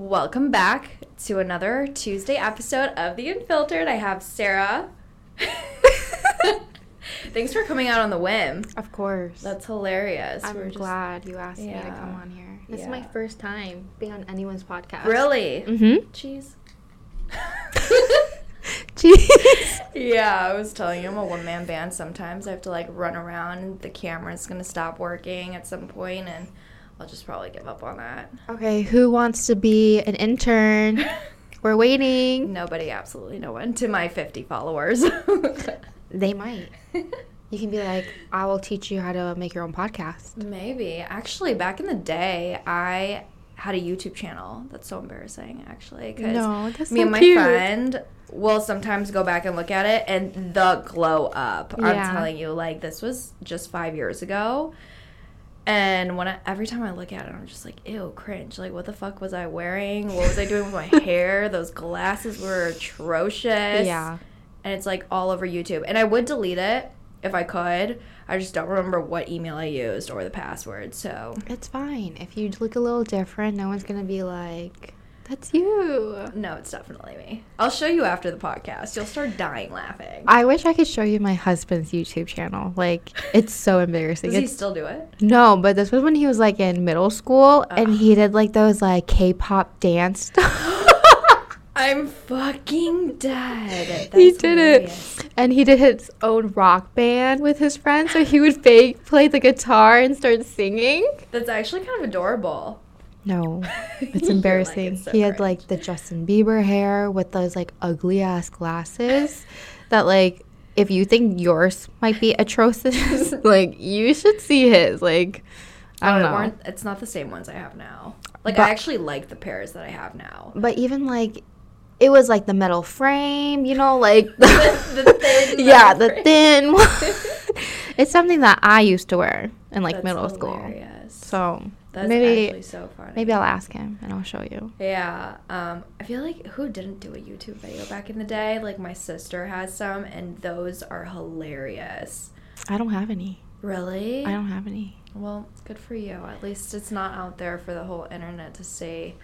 Welcome back to another Tuesday episode of The Unfiltered. I have Sarah. Thanks for coming out on the whim. Of course. That's hilarious. I'm We're just- glad you asked me to come on here. This is my first time being on anyone's podcast. Really? Mm-hmm. Cheese. Jeez. Yeah, I was telling you I'm a one man band. Sometimes I have to like run around and the camera's gonna stop working at some point and I'll just probably give up on that. Okay, who wants to be an intern? We're waiting. Nobody, absolutely no one. To my 50 followers. They might. You can be like, I will teach you how to make your own podcast. Maybe. Actually, back in the day, I had a YouTube channel. That's so embarrassing, actually. No, that's me so and my cute. friend will sometimes go back and look at it, and the glow up. Yeah. I'm telling you, like, this was just five years ago. And when I, every time I look at it, I'm just like, ew, cringe. Like, what the fuck was I wearing? What was I doing with my hair? Those glasses were atrocious. Yeah. And it's like all over YouTube. And I would delete it if I could. I just don't remember what email I used or the password. So It's fine. If you look a little different, no one's going to be like, that's you. no, it's definitely me. I'll show you after the podcast. You'll start dying laughing. I wish I could show you my husband's YouTube channel. Like, it's so embarrassing. Does he still do it? No, but this was when he was like in middle school and he oh. did like those like K-pop dance stuff. I'm fucking dead. he did hilarious. it. And he did his own rock band with his friends. So he would fake play the guitar and start singing. That's actually kind of adorable. No, it's like, embarrassing. it's so he had cringe. like the Justin Bieber hair with those like ugly ass glasses that like if you think yours might be atrocious, like you should see his. Like I don't know. It's not the same ones I have now. Like But- I actually like the pairs that I have now. But even like it was like the metal frame, you know, like The- the thin yeah, the frame. thin one. it's something that I used to wear in like That's middle school. So That's maybe actually so funny. maybe I'll ask him and I'll show you. Yeah, um, I feel like who didn't do a YouTube video back in the day? Like my sister has some, and those are hilarious. I don't have any. Really? I don't have any. Well, good for you. At least it's not out there for the whole internet to see.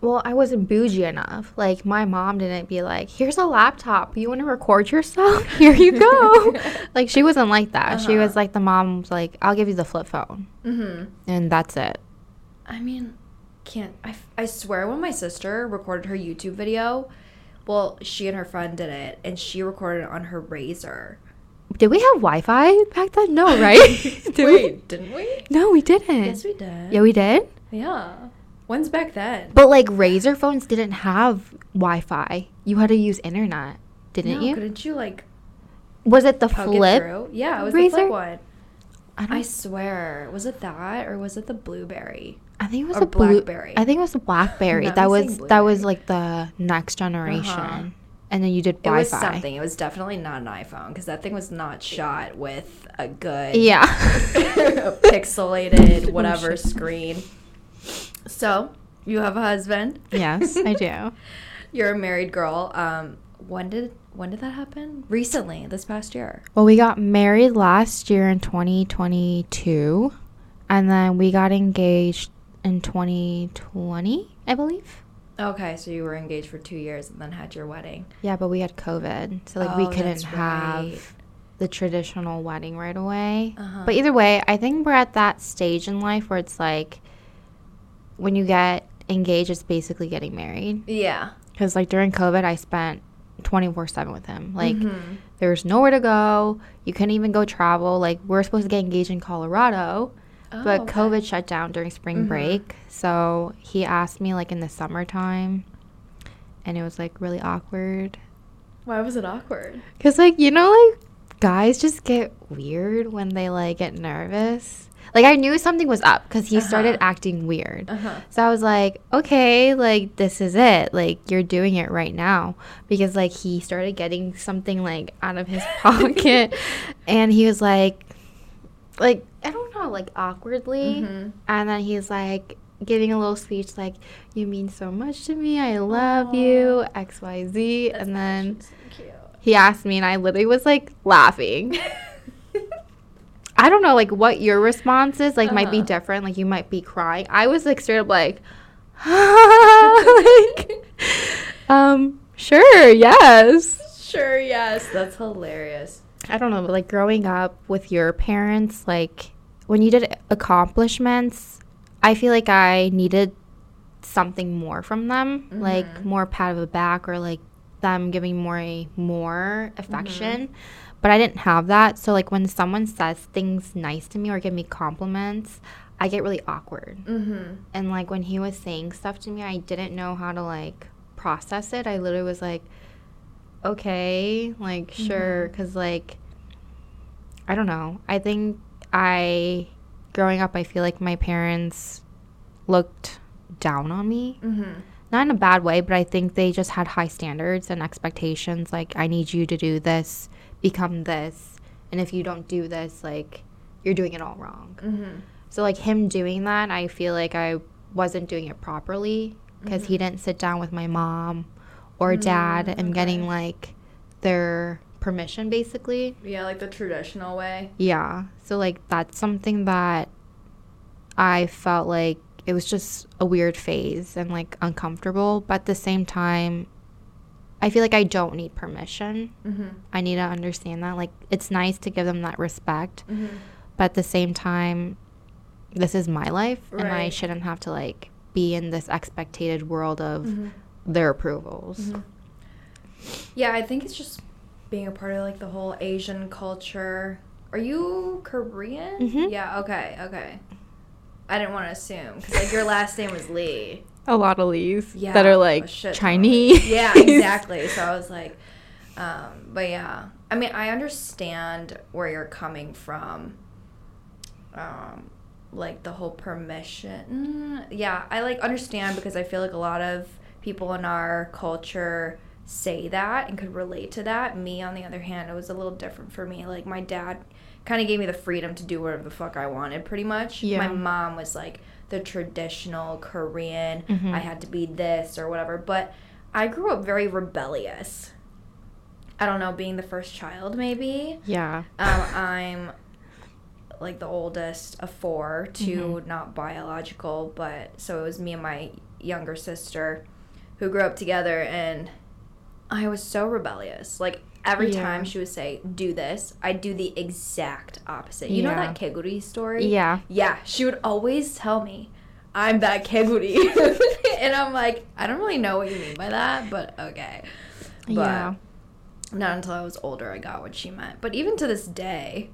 Well, I wasn't bougie enough. Like my mom didn't be like, "Here's a laptop. You want to record yourself? Here you go." like she wasn't like that. She Uh-huh. was like the mom's like, "I'll give you the flip phone." Mm-hmm. And that's it. I mean, can't I, I swear, when my sister recorded her YouTube video, well, she and her friend did it, and she recorded it on her Razor. Did we have Wi-Fi back then? No, right? Did we? Wait, didn't we? No, we didn't. Yes, we did. Yeah, we did. Yeah. When's back then? But like Razor phones didn't have Wi-Fi. You had to use internet, didn't no, you? Couldn't you like Was it the poke it flip? Yeah, it was the Razor? flip one. I, I swear, was it that or was it the blueberry? I think it was or the blue- Blackberry. I think it was the BlackBerry. That was saying that was like the next generation. Uh-huh. And then you did Wi-Fi. It was something. It was definitely not an iPhone because that thing was not shot with a good Yeah. pixelated whatever screen. So you have a husband. yes, I do. You're a married girl. Um, when did when did that happen? Recently, this past year. Well, we got married last year in 2022, and then we got engaged in 2020, I believe. Okay, so you were engaged for two years and then had your wedding. Yeah, but we had COVID, so like we Oh, couldn't that's have right. the traditional wedding right away. Uh-huh. But either way, I think we're at that stage in life where it's like when you get engaged, it's basically getting married. Yeah. Because like during COVID, I spent 24 7 with him. Like Mhm. there was nowhere to go. You couldn't even go travel. Like we are supposed to get engaged in Colorado, Oh, but okay. COVID shut down during spring Mhm. break. So he asked me like in the summertime, and it was like really awkward. Why was it awkward? Cause like you know like guys just get weird when they like get nervous. Like I knew something was up because he started Uh-huh. acting weird. Uh huh. So I was like, okay, like this is it. Like you're doing it right now because like he started getting something like out of his pocket, and he was like, like I don't know, like awkwardly, Mhm. and then he's like giving a little speech like, "You mean so much to me. I love you." X Y Z, That's and then so he asked me, and I literally was like laughing. I don't know, like what your response is. Like, might be Uh-huh. different. Like, you might be crying. I was like straight up like, Um, sure, yes. Sure, yes. That's hilarious. I don't know, but like growing up with your parents, like when you did accomplishments, I feel like I needed something more from them, like more pat of the back or like them giving more more affection. But I didn't have that. So like when someone says things nice to me or give me compliments, I get really awkward. Mm-hmm. And like when he was saying stuff to me, I didn't know how to like process it. I literally was like, okay, like sure, because like I don't know. I think I growing up, I feel like my parents looked down on me. Mm-hmm. Not in a bad way, but I think they just had high standards and expectations. Like, I need you to do this, become this. And if you don't do this, like, you're doing it all wrong. Mm-hmm. So like him doing that, I feel like I wasn't doing it properly because he didn't sit down with my mom or dad and getting like their permission basically. Yeah, like the traditional way. Yeah. So like that's something that I felt like it was just a weird phase and like uncomfortable, but at the same time I feel like I don't need permission. Mm-hmm. I need to understand that like it's nice to give them that respect, Mm-hmm. but at the same time this is my life and I shouldn't have to like be in this expected world of Mm-hmm. their approvals. Yeah, I think it's just being a part of like the whole Asian culture. Are you Korean? Mhm. Yeah. Okay. Okay. I didn't want to assume because like your last name was Lee. A lot of Lees Yeah. that are like Chinese. Yeah. Exactly. so I was like, um, but yeah. I mean, I understand where you're coming from. Um, like the whole permission. Mm, yeah, I like understand because I feel like a lot of people in our culture say that and could relate to that. Me, on the other hand, it was a little different for me. Like my dad kind of gave me the freedom to do whatever the fuck I wanted, pretty much. Yeah. My mom was like the traditional Korean. Mhm. I had to be this or whatever. But I grew up very rebellious. I don't know, being the first child, maybe. Yeah. Um, I'm like the oldest of 4 2 not biological, but so it was me and my younger sister who grew up together, and I was so rebellious. Like every Yeah. time she would say, "Do this," I'd do the exact opposite. You know that Keguri story? Yeah. Yeah, she would always tell me, I'm that Keguri. and I'm like, I don't really know what you mean by that, but okay. But Yeah. not until I was older I got what she meant. But even to this day,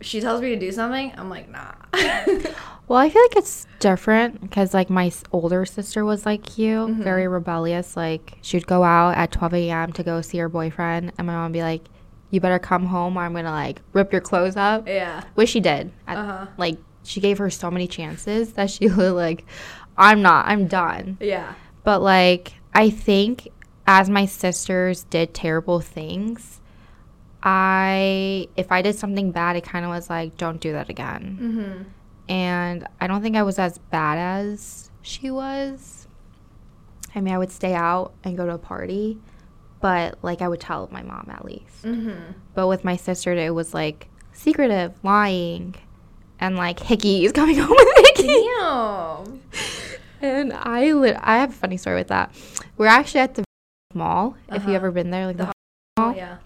she tells me to do something, I'm like, nah. Well, I feel like it's different because like my older sister was like you, Mm-hmm. very rebellious. Like she'd go out at 12 a.m. to go see her boyfriend, and my mom would be like, "You better come home, or I'm gonna like rip your clothes up." yeah. Which she did. At- Uh-huh. Like she gave her so many chances that she was like, "I'm not. I'm done." Yeah. But like I think as my sisters did terrible things, I if I did something bad, it kind of was like, "Don't do that again." Mm-hmm. And I don't think I was as bad as she was. I mean, I would stay out and go to a party, but like I would tell my mom at least. Mm-hmm. But with my sister, it was like secretive, lying, and like Hickey hickeys coming home with hickeys. Damn. And I, lit- I have a funny story with that. We're actually at the mall. If Uh-huh. you ever been there, like the, The mall, Yeah.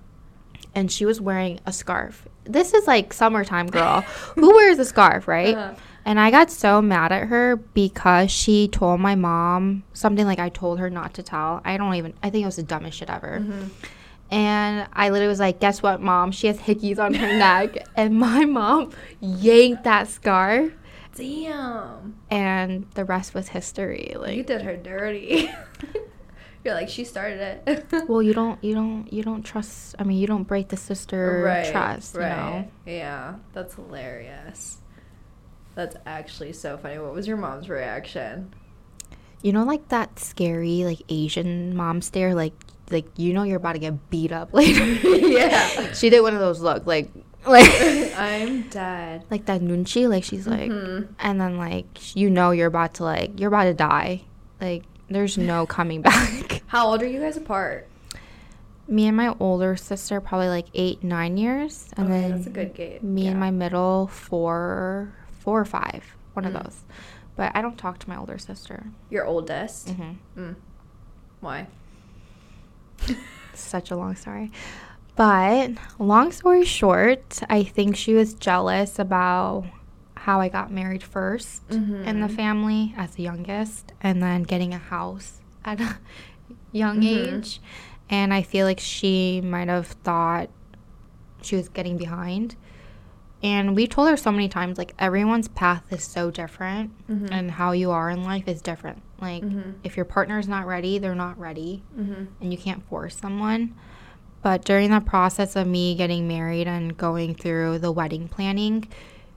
and she was wearing a scarf. This is like summertime, girl. Who wears a scarf, right? Uh-huh. And I got so mad at her because she told my mom something like I told her not to tell. I don't even, I think it was the dumbest shit ever. Mm-hmm. And I literally was like, Guess what, mom? She has hickeys on her neck. And my mom yanked that scarf, Damn. and the rest was history. Like You did her dirty. You're like, she started it. well, you don't, you don't, you don't trust, I mean, you don't break the sister trust, you know? Yeah, that's hilarious. That's actually so funny. What was your mom's reaction? You know, like that scary, like Asian mom stare, like, like you know you're about to get beat up later. yeah. she did one of those look, like, like, I'm dead. like that nunchi, like she's like, Mhm. and then like you know you're about to like you're about to die, like there's no coming back. How old are you guys apart? me and my older sister probably like eight nine years, and okay, then that's a good gate. me yeah. and my middle four four or five, one Mm. of those. But I don't talk to my older sister. Your oldest. hmm Mm. Why? Such a long story. But long story short, I think she was jealous about how I got married 1st Mm-hmm. in the family as the youngest and then getting a house at a young Mhm. age. And I feel like she might have thought she was getting behind. And we told her so many times like everyone's path is so different Mhm. and how you are in life is different. Like Mhm. if your partner's not ready, they're not ready Mm-hmm. and you can't force someone. But during the process of me getting married and going through the wedding planning,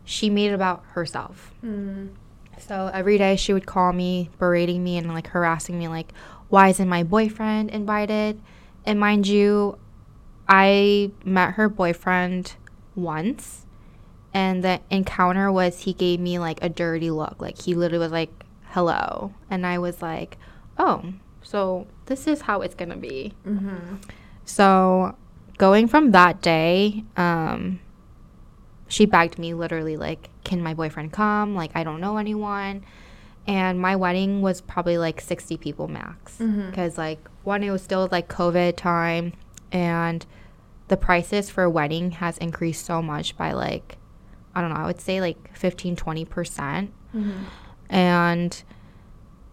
she made it about herself. Mm-hmm. So every day she would call me, berating me and like harassing me, like, why isn't my boyfriend invited? And mind you, I met her boyfriend once, and the encounter was he gave me like a dirty look. Like he literally was like, hello. And I was like, oh, so this is how it's gonna be. Mm-hmm. So going from that day, um, she begged me literally like, can my boyfriend come? Like I don't know anyone. And my wedding was probably like 60 people max. Because like one, it was still like COVID time and the prices for a wedding has increased so much by like, I don't know, I would say like 15, 20%. Mm-hmm. And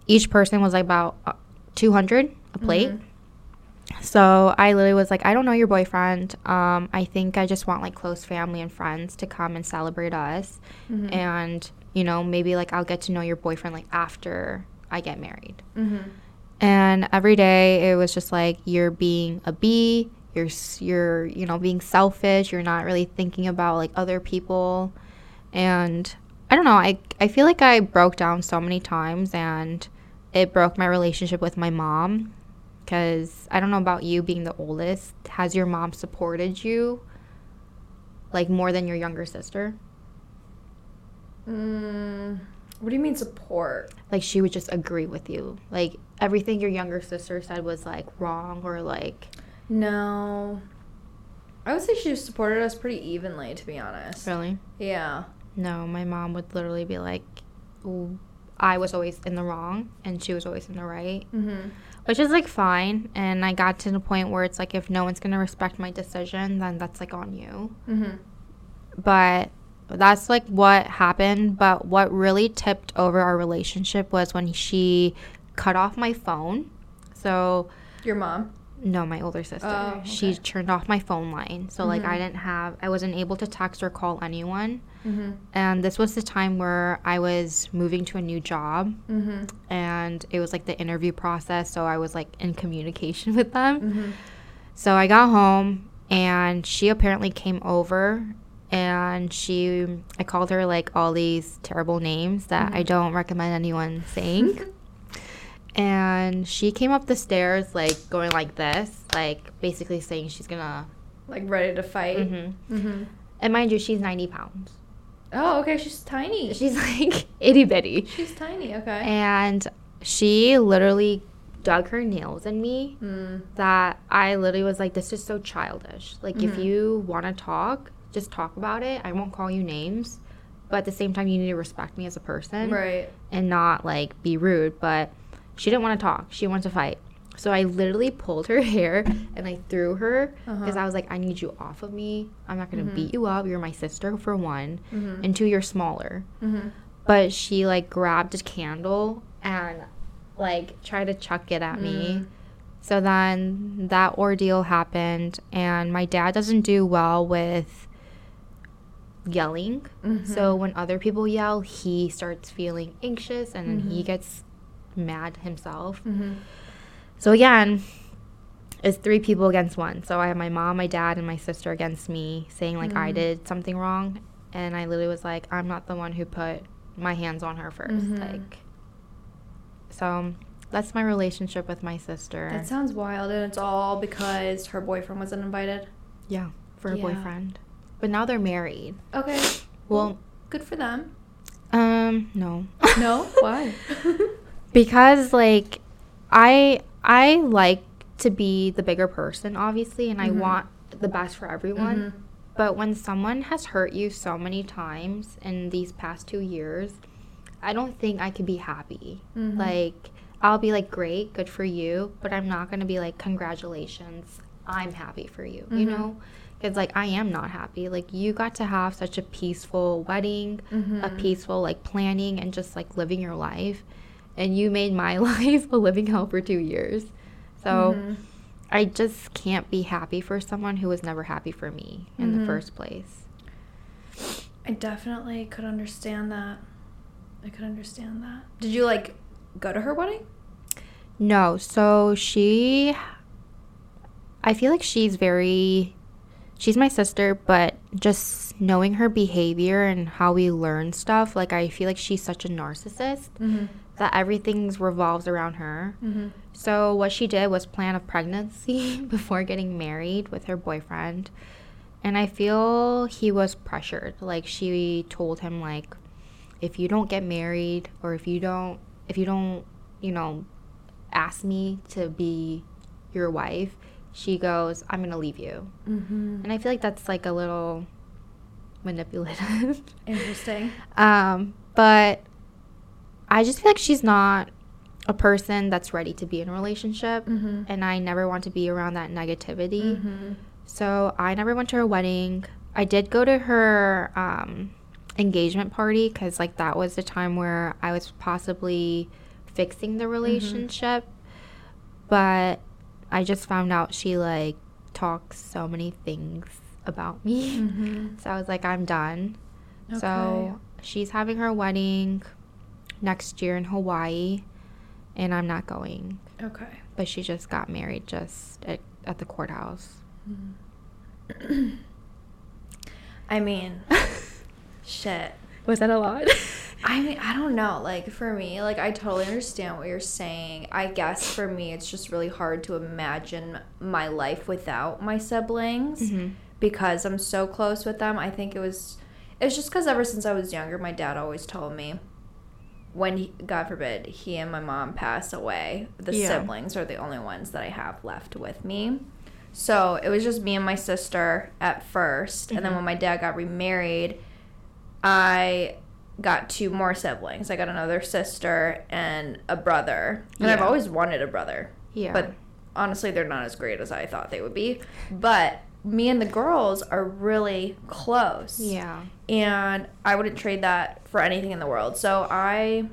each person was like about uh, 200 a plate. Mhm. So I literally was like, I don't know your boyfriend. Um, I think I just want like close family and friends to come and celebrate us. Mhm. And, you know, maybe like I'll get to know your boyfriend like after I get married. Mm-hmm. And every day it was just like, you're being a bee, you're, you're, you know, being selfish, you're not really thinking about like other people. And I don't know, I, I feel like I broke down so many times and it broke my relationship with my mom because I don't know about you being the oldest. Has your mom supported you like more than your younger sister? Mm, what do you mean support? Like she would just agree with you. Like everything your younger sister said was like wrong or like No. I would say she supported us pretty evenly, to be honest. really. Yeah. No, my mom would literally be like, I was always in the wrong and she was always in the right, Mm-hmm. Which is like fine. And I got to the point where it's like, if no one's gonna respect my decision, then that's like on you. Mm-hmm. But that's like what happened. But what really tipped over our relationship was when she cut off my phone. So, Your mom. No, my older sister. Oh, She turned off my phone line. So, like, Mhm. I didn't have, I wasn't able to text or call anyone. Mm-hmm. And this was the time where I was moving to a new job Mm-hmm. and it was like the interview process. So I was like in communication with them. Mm-hmm. So I got home and she apparently came over and she, I called her like all these terrible names that I Mhm. don't recommend anyone saying. and she came up the stairs like going like this, like basically saying she's gonna. Like ready to fight. Mhm. Mm-hmm. And mind you, she's 90 pounds. Oh, okay. She's tiny. She's like itty bitty. She's tiny. Okay. And she literally dug her nails in me Mm. that I literally was like, this is so childish. Like, if Mhm. you want to talk, just talk about it. I won't call you names. But at the same time, you need to respect me as a person Right. and not like be rude. But she didn't want to talk, she wanted to fight. So I literally pulled her hair and I threw her because Uh-huh. I was like, I need you off of me. I'm not going to Mhm. beat you up. You're my sister, for one. Mm-hmm. And two, you're smaller mm-hmm. but she like grabbed a candle and like tried to chuck it at me. Mm. So then that ordeal happened and my dad doesn't do well with yelling. Mhm. So when other people yell, he starts feeling anxious and then he Mhm. gets mad himself. Mm-hmm. So again, it's three people against one. So I have my mom, my dad, and my sister against me saying like I Mm. did something wrong. And I literally was like, I'm not the one who put my hands on her 1st Mhm. Like, so that's my relationship with my sister. That sounds wild, and it's all because her boyfriend wasn't invited. yeah, for her Yeah. boyfriend. But now they're married. Okay. Well, Good for them. um, no. No. Why? because like I I like to be the bigger person obviously and I Mhm. want the best for everyone. Mhm. But when someone has hurt you so many times in these past 2 years, I don't think I could be happy. Mhm. Like I'll be like, great, good for you, but I'm not gonna be like, congratulations, I'm happy for you, you Mhm. know? Because like I am not happy. Like you got to have such a peaceful wedding, a Mhm. peaceful like planning and just like living your life, and you made my life a living hell for two years. So Mhm. I just can't be happy for someone who was never happy for me in Mhm. the first place. I definitely could understand that. I could understand that. Did you like go to her wedding? No, so she I feel like she's very she's my sister, but just knowing her behavior and how we learn stuff, like I feel like she's such a narcissist Mm-hmm. That everything revolves around her. Mm-hmm. So what she did was plan a pregnancy before getting married with her boyfriend. And I feel he was pressured. Like she told him like if you don't get married or if you don't if you don't, you know, ask me to be your wife, she goes, I'm going to leave you. Mm-hmm. And I feel like that's like a little manipulative. Interesting. Um, but I just feel like she's not a person that's ready to be in a relationship, Mm-hmm. and I never want to be around that negativity. Mm-hmm. So I never went to her wedding. I did go to her um, engagement party because like that was the time where I was possibly fixing the relationship, but I just found out she like talks so many things about me. Mm-hmm. So I was like, I'm done. Okay. So she's having her wedding next year in Hawaii, and I'm not going. Okay. But she just got married just at, at the courthouse. I mean, shit. Was that a lot? I mean, I don't know. Like for me, like I totally understand what you're saying. I guess for me, it's just really hard to imagine my life without my siblings Mhm. because I'm so close with them. I think it was, it's just because ever since I was younger, my dad always told me when he, God forbid, he and my mom pass away, the Yeah. siblings are the only ones that I have left with me. So it was just me and my sister at 1st and then Mhm. when my dad got remarried, I got two more siblings. I got another sister and a brother. And I've always wanted a brother. Yeah. But honestly, they're not as great as I thought they would be. But me and the girls are really close. yeah. And I wouldn't trade that for anything in the world. So I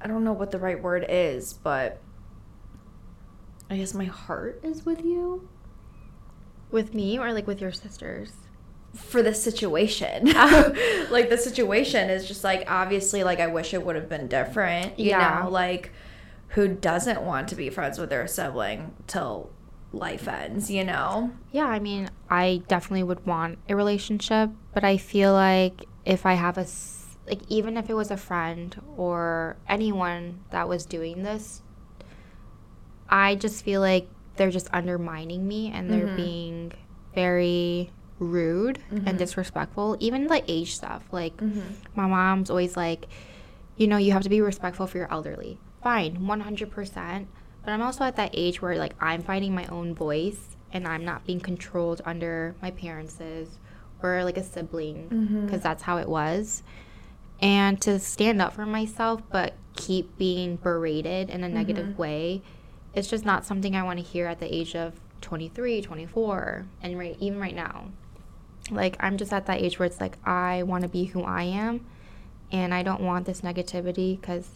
I don't know what the right word is, but I guess my heart is with you With me or like with your sisters? for the situation. like the situation is just like obviously like I wish it would have been different. You Yeah. know, like who doesn't want to be friends with their sibling till life ends, you know? Yeah, I mean, I definitely would want a relationship, but I feel like if I have a, like even if it was a friend or anyone that was doing this, I just feel like they're just undermining me and they're Mhm. being very rude Mhm. and disrespectful. Even like age stuff, like Mm-hmm. my mom's always like, you know, you have to be respectful for your elderly. Fine, 100%. But I'm also at that age where, like, I'm finding my own voice and I'm not being controlled under my parents' or like a sibling because that's how it was. And to stand up for myself but keep being berated in a negative Mhm. way, it's just not something I want to hear at the age of 23, 24, and right, even right now like i'm just at that age where it's like i want to be who i am and i don't want this negativity because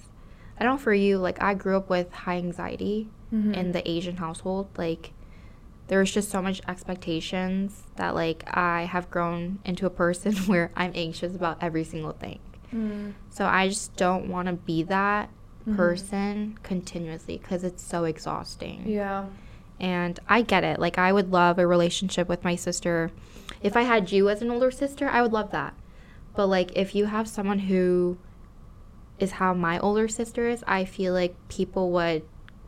i don't know for you like i grew up with high anxiety Mhm. in the asian household like there was just so much expectations that like i have grown into a person where i'm anxious about every single thing Mm. so i just don't want to be that Mhm. person continuously because it's so exhausting Yeah. and I get it. Like, I would love a relationship with my sister. If I had you as an older sister, I would love that. But, like, if you have someone who is how my older sister is, I feel like people would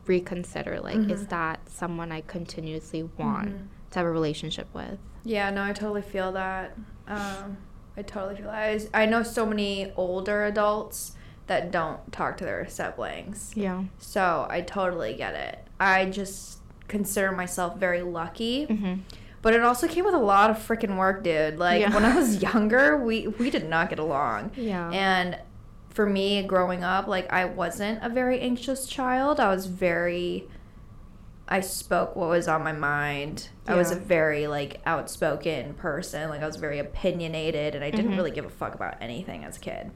reconsider. Like, is Mhm. that someone I continuously want Mhm. to have a relationship with? Yeah, no, I totally feel that. Um, I totally feel that. I know so many older adults that don't talk to their siblings. Yeah. So I totally get it. I just consider myself very lucky. hmm But it also came with a lot of freaking work, dude. Like Yeah. when I was younger, we we did not get along. Yeah. And for me growing up, like I wasn't a very anxious child. I was very I spoke what was on my mind. I was a very like outspoken person. Like I was very opinionated and I didn't Mhm. really give a fuck about anything as a kid.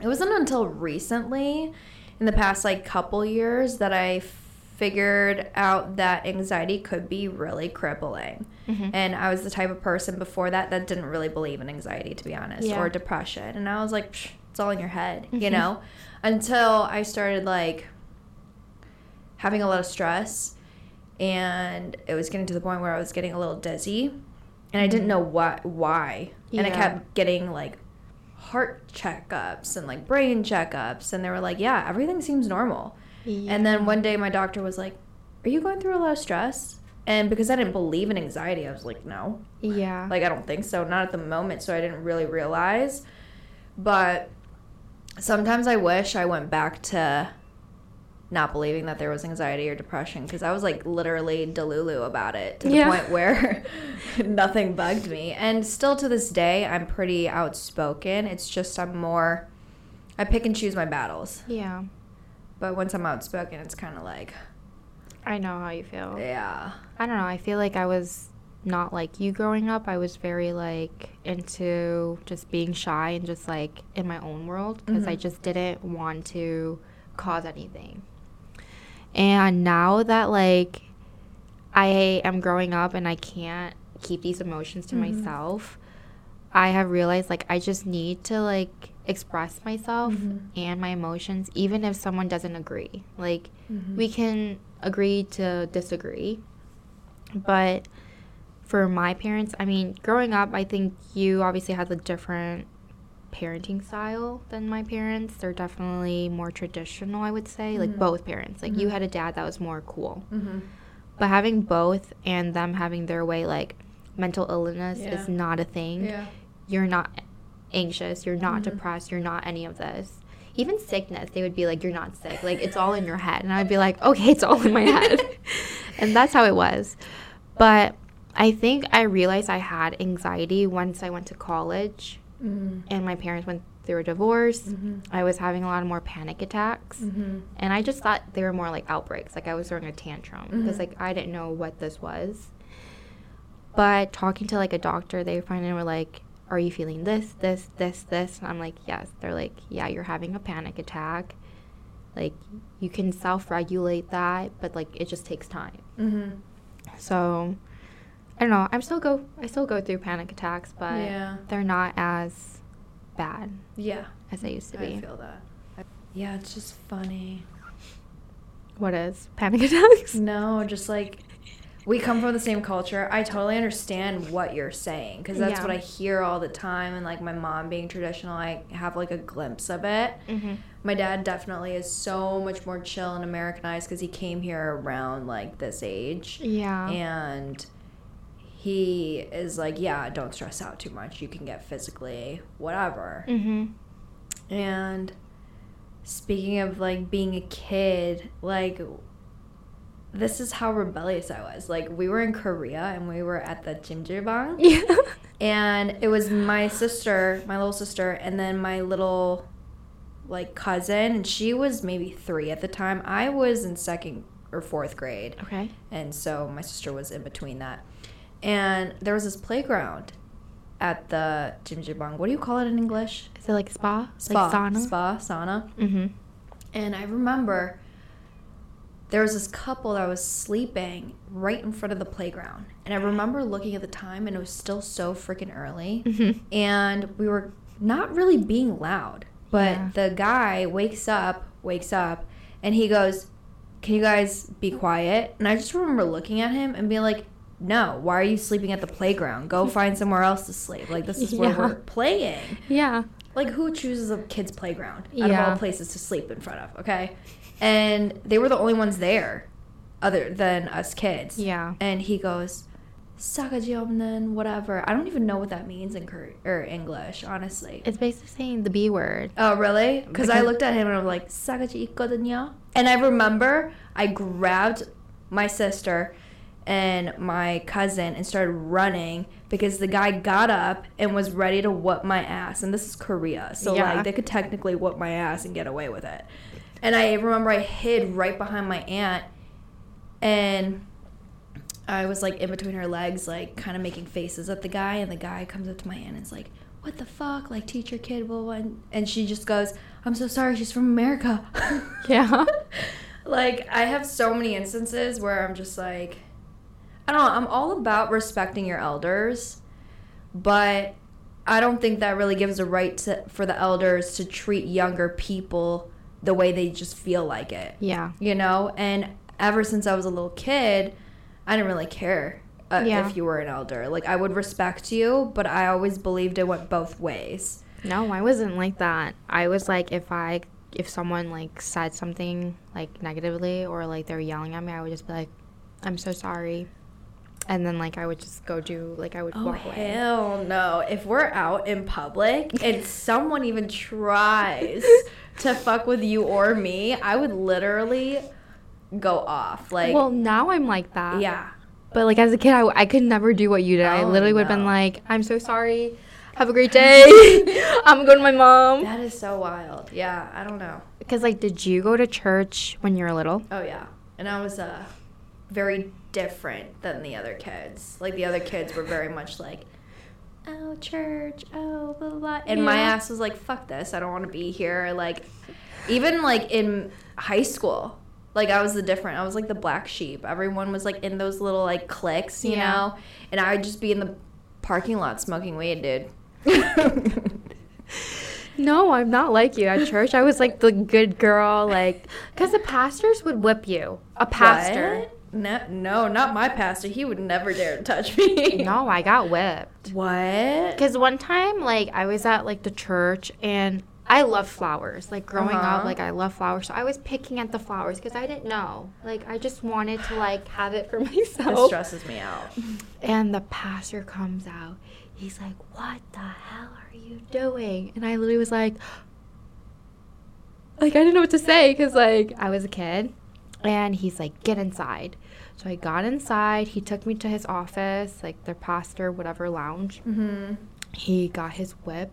It wasn't until recently in the past like couple years that I figured out that anxiety could be really crippling. Mhm. And I was the type of person before that that didn't really believe in anxiety, to be honest, Yeah. or depression. And I was like, Psh, it's all in your head, you Mhm. know? Until I started like having a lot of stress and it was getting to the point where I was getting a little dizzy and I didn't know what why. And I kept getting like heart checkups and like brain checkups and they were like, "Yeah, everything seems normal." And then one day my doctor was like, "Are you going through a lot of stress?" And because I didn't believe in anxiety, I was like, "No." yeah. Like I don't think so, not at the moment, so I didn't really realize. But sometimes I wish I went back to not believing that there was anxiety or depression because I was like literally delulu about it to the Yeah. point where nothing bugged me. And still to this day, I'm pretty outspoken. It's just I'm more I pick and choose my battles. yeah. But once I'm outspoken, it's kind of like, I know how you feel. yeah. I don't know. I feel like I was not like you growing up. I was very like into just being shy and just like in my own world because I Mhm. just didn't want to cause anything. And now that like I am growing up and I can't keep these emotions to Mhm. myself, I have realized like I just need to like express myself Mhm. and my emotions even if someone doesn't agree. Like we can agree to disagree. But for my parents, I mean, growing up, I think you obviously had a different parenting style than my parents. They're definitely more traditional, I would say. Like Mhm. both parents. Like you Mhm. had a dad that was more cool. Mhm. But having both and them having their way, like mental illness Yeah. is not a thing. Yeah. You're not anxious. You're not Mhm. depressed. You're not any of this. Even sickness, they would be like, "You're not sick. Like it's all in your head." And I'd be like, "Okay, it's all in my head," and that's how it was. But I think I realized I had anxiety once I went to college, Mhm. and my parents went through a divorce. Mhm. I was having a lot of more panic attacks. Mhm. And I just thought they were more like outbreaks, like I was throwing a tantrum because Mhm. like I didn't know what this was. But talking to like a doctor, they finally were like, "Are you feeling this, this, this, this?" And I'm like, "Yes." They're like, "Yeah, you're having a panic attack. Like you can self-regulate that, but like it just takes time." Mhm. So I don't know. I'm still go. I still go through panic attacks, but Yeah. they're not as bad Yeah. as they used to be. I feel that. Yeah, it's just funny. What is panic attacks? No, just like we come from the same culture. I totally understand what you're saying because that's Yeah. what I hear all the time. And like my mom being traditional, I have like a glimpse of it. Mm-hmm. My dad definitely is so much more chill and Americanized because he came here around like this age. Yeah. And he is like, yeah, don't stress out too much. You can get physically whatever. Mm-hmm. And speaking of like being a kid, like this is how rebellious I was. Like we were in Korea and we were at the Jimjilbang Yeah. and it was my sister, my little sister, and then my little like cousin and she was maybe 3 at the time. I was in second or fourth grade. Okay. And so my sister was in between that. And there was this playground at the Jim Jimjilbang. What do you call it in English? Is it like spa? Spa. Like sauna? Spa, sauna. Mm-hmm. And I remember there was this couple that was sleeping right in front of the playground. And I remember looking at the time and it was still so freaking early. Mm-hmm. And we were not really being loud. But Yeah. the guy wakes up, wakes up, and he goes, Can you guys be quiet? And I just remember looking at him and being like, no, why are you sleeping at the playground? Go find somewhere else to sleep. Like this is where yeah. we're playing. Yeah. Like who chooses a kid's playground out yeah. of all places to sleep in front of? Okay. And they were the only ones there, other than us kids. Yeah. And he goes, "Sakajomnen, whatever." I don't even know what that means in Cur- or English, honestly. It's basically saying the B word. Oh, really? Because I looked at him and I'm like, "Sakajikodenyo," and I remember I grabbed my sister and my cousin and started running because the guy got up and was ready to whoop my ass. And this is Korea. So, Yeah. like, they could technically whoop my ass and get away with it. And I remember I hid right behind my aunt and I was like in between her legs, like kind of making faces at the guy. And the guy comes up to my aunt and is like, What the fuck? Like, teacher kid, blah. blah." And she just goes, I'm so sorry. She's from America. Yeah. like I have so many instances where I'm just like I don't know, I'm all about respecting your elders, but I don't think that really gives a right to, for the elders to treat younger people the way they just feel like it. Yeah. You know, and ever since I was a little kid, I didn't really care uh, Yeah. if you were an elder. Like I would respect you, but I always believed it went both ways. No, I wasn't like that. I was like, if I, if someone like said something like negatively or like they were yelling at me, I would just be like, I'm so sorry. And then like I would just go do, like I would Oh walk away. hell no! If we're out in public and someone even tries to fuck with you or me, I would literally go off. Like, Well, now I'm like that. yeah, But like as a kid, I, I could never do what you did. I Oh, literally would have been like, I'm so sorry. Have a great day. I'm gonna go to my mom. that is so wild. Yeah, I don't know. Because like, did you go to church when you were little? Oh yeah, and I was uh very different than the other kids. Like the other kids were very much like. Oh, church. Oh, blah, blah, blah. And my ass was like, fuck this. I don't want to be here. Like, even like in high school, like I was the different. I was like the black sheep. Everyone was like in those little like cliques, you Yeah. know? And I would just be in the parking lot smoking weed, dude. No, I'm not like you at church. I was like the good girl, like, because the pastors would whip you. A pastor. What? No, no, not my pastor. He would never dare to touch me. No, I got whipped. What? Because one time, like, I was at like the church and I love flowers. Like growing up, Uh-huh. like I love flowers. So I was picking at the flowers because I didn't know. Like I just wanted to like have it for myself. stresses me out. And the pastor comes out. He's like, "What the hell are you doing?" And I literally was like, like I didn't know what to say because like I was a kid. And he's like, "Get inside." So I got inside. He took me to his office, like the pastor whatever lounge. Mm-hmm. He got his whip,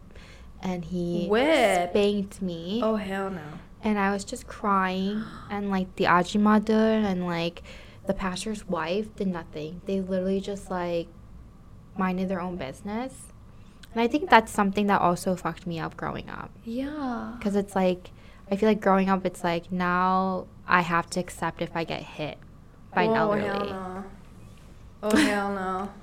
and he Whip? spanked me. Oh hell no. And I was just crying, and like the ajimadur and like the pastor's wife did nothing. They literally just like minded their own business. And I think that's something that also fucked me up growing up. Yeah. Because it's like, I feel like growing up, it's like now I have to accept if I get hit by an oh. Hell no. Oh hell no.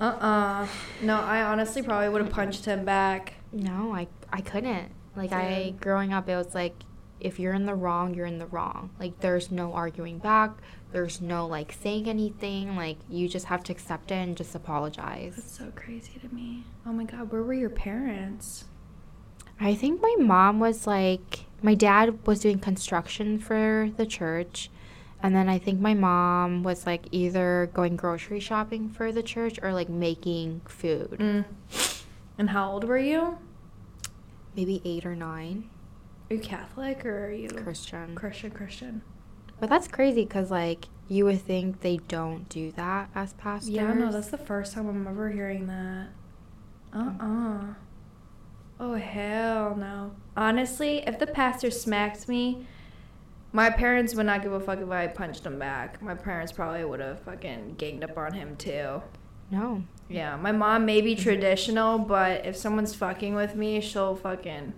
Uh-uh. No, I honestly probably would have punched him back. No, I, I couldn't. Like, I, growing up, it was like, if you're in the wrong, you're in the wrong. Like, there's no arguing back. There's no, like, saying anything. Like, you just have to accept it and just apologize. That's so crazy to me. Oh my god, where were your parents? I think my mom was like, my dad was doing construction for the church. And then I think my mom was like either going grocery shopping for the church or like making food. Mm. And how old were you? Maybe eight or nine. Are you Catholic or are you Christian. Christian? Christian. But that's crazy because like you would think they don't do that as pastors. Yeah, no, that's the first time I'm ever hearing that. Uh-uh. Oh hell no. Honestly, if the pastor smacked me, my parents would not give a fuck if I punched him back. My parents probably would have fucking ganged up on him too. no. Yeah, my mom may be traditional, but if someone's fucking with me, she'll fucking.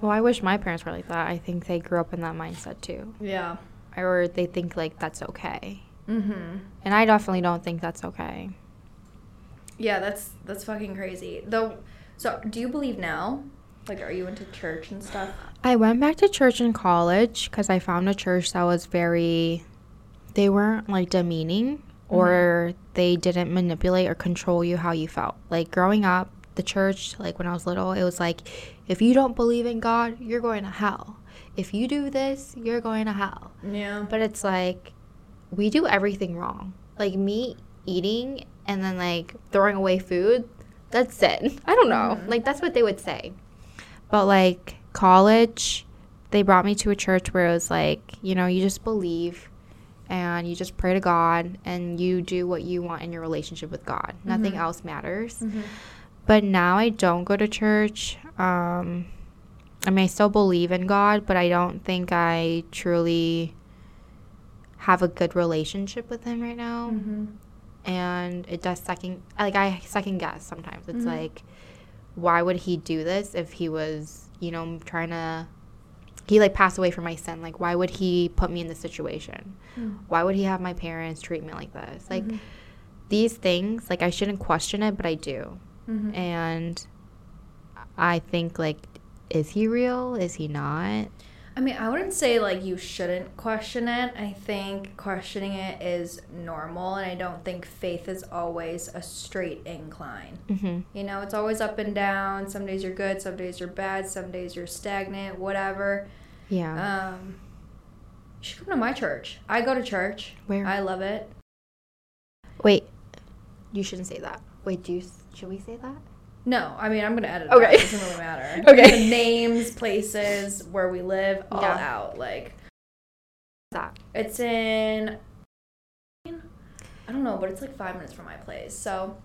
Well, I wish my parents were like that. I think they grew up in that mindset too, Yeah. or they think like that's okay. Mm-hmm. And I definitely don't think that's okay. Yeah, that's that's fucking crazy. Though, so do you believe now? Like, are you into church and stuff? I went back to church in college because I found a church that was very, they weren't like demeaning mm-hmm. or they didn't manipulate or control you how you felt. Like growing up, the church, like when I was little, it was like, if you don't believe in God, you're going to hell. If you do this, you're going to hell. Yeah. But it's like, we do everything wrong. Like me eating and then like throwing away food, that's sin. I don't know. Mm-hmm. Like that's what they would say. But like college, they brought me to a church where it was like, you know, you just believe and you just pray to God and you do what you want in your relationship with God. Nothing Mhm. else matters. Mhm. But now I don't go to church. Um, I mean, I still believe in God, but I don't think I truly have a good relationship with Him right now. Mhm. And it does second, like, I second guess sometimes. It's Mhm. like, why would He do this if He was, you know, trying to. He like passed away for my sin. Like, why would he put me in this situation? Mm. Why would he have my parents treat me like this? Like, Mhm. these things, like, I shouldn't question it, but I do Mhm. and I think like, is he real? Is he not? I mean, I wouldn't say like you shouldn't question it. I think questioning it is normal, and I don't think faith is always a straight incline. Mm-hmm. You know, it's always up and down. Some days you're good, some days you're bad, some days you're stagnant, whatever. Yeah. Um, you should come to my church. I go to church. Where? I love it. Wait, you shouldn't say that. Wait, do you? Should we say that? No, I mean I'm gonna edit. Okay. Okay, it doesn't really matter. Okay. The names, places, where we live, all Yeah. out. Like That. it's in. I don't know, but it's like five minutes from my place. So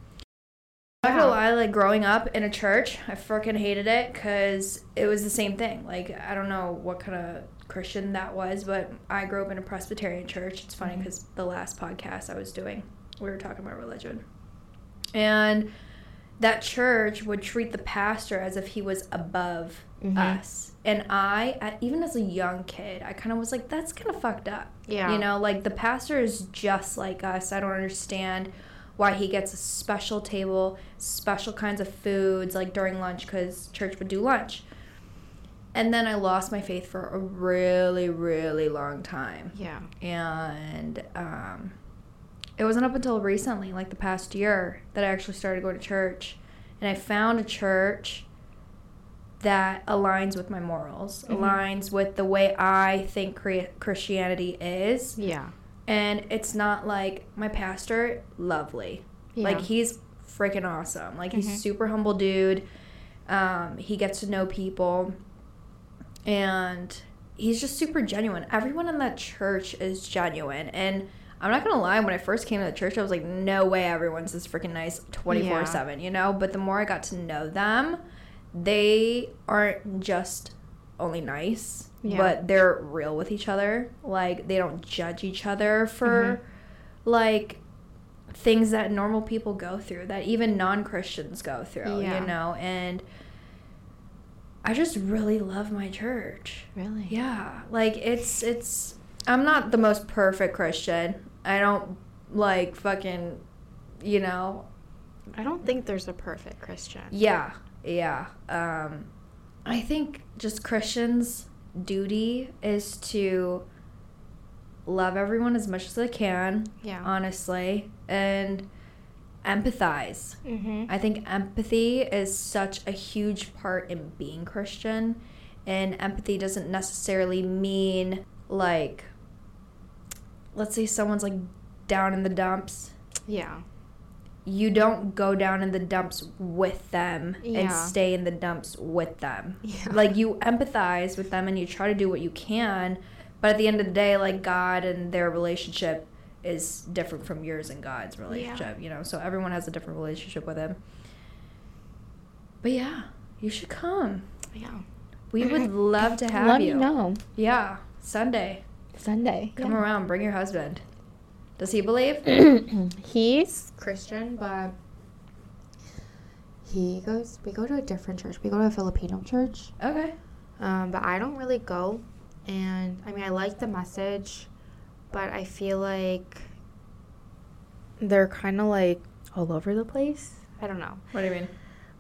I'm not gonna lie, like growing up in a church, I freaking hated it because it was the same thing. Like I don't know what kind of Christian that was, but I grew up in a Presbyterian church. It's funny mm-hmm. because the last podcast I was doing, we were talking about religion, and that church would treat the pastor as if he was above Mhm. us. And I, even as a young kid, I kind of was like, that's kind of fucked up. Yeah. You know, like the pastor is just like us. I don't understand why he gets a special table, special kinds of foods, like during lunch, because church would do lunch. And then I lost my faith for a really, really long time. Yeah. And um, it wasn't up until recently, like the past year, that I actually started going to church. And I found a church that aligns with my morals, Mhm. aligns with the way I think cre- Christianity is. Yeah. And it's not like my pastor, lovely. Yeah. Like he's freaking awesome. Like he's Mhm. super humble dude. Um, he gets to know people, and he's just super genuine. Everyone in that church is genuine, and I'm not gonna lie. When I first came to the church, I was like, no way, everyone's this freaking nice, twenty four seven. You know. But the more I got to know them, they aren't just only nice, Yeah. but they're real with each other. Like they don't judge each other for mm-hmm. like things that normal people go through that even non-christians go through Yeah. you know and i just really love my church really. yeah like it's it's i'm not the most perfect christian i don't like fucking you know I don't think there's a perfect Christian. yeah yeah um i think just christians duty is to love everyone as much as they can Yeah. honestly, and empathize. mm-hmm. I think empathy is such a huge part in being Christian, and empathy doesn't necessarily mean like, let's say someone's like down in the dumps. Yeah. You don't go down in the dumps with them and stay in the dumps with them. Yeah. Like you empathize with them and you try to do what you can, but at the end of the day, like God and their relationship is different from yours and God's relationship, you know. So everyone has a different relationship with him. But yeah, you should come. Yeah. We would love to have Let you. me know. Yeah, Sunday. Sunday. Come around, bring your husband. Does he believe? He's Christian, but he goes. We go to a different church. We go to a Filipino church. Okay. Um, but I don't really go. And I mean, I like the message, but I feel like they're kind of like all over the place. I don't know. What do you mean?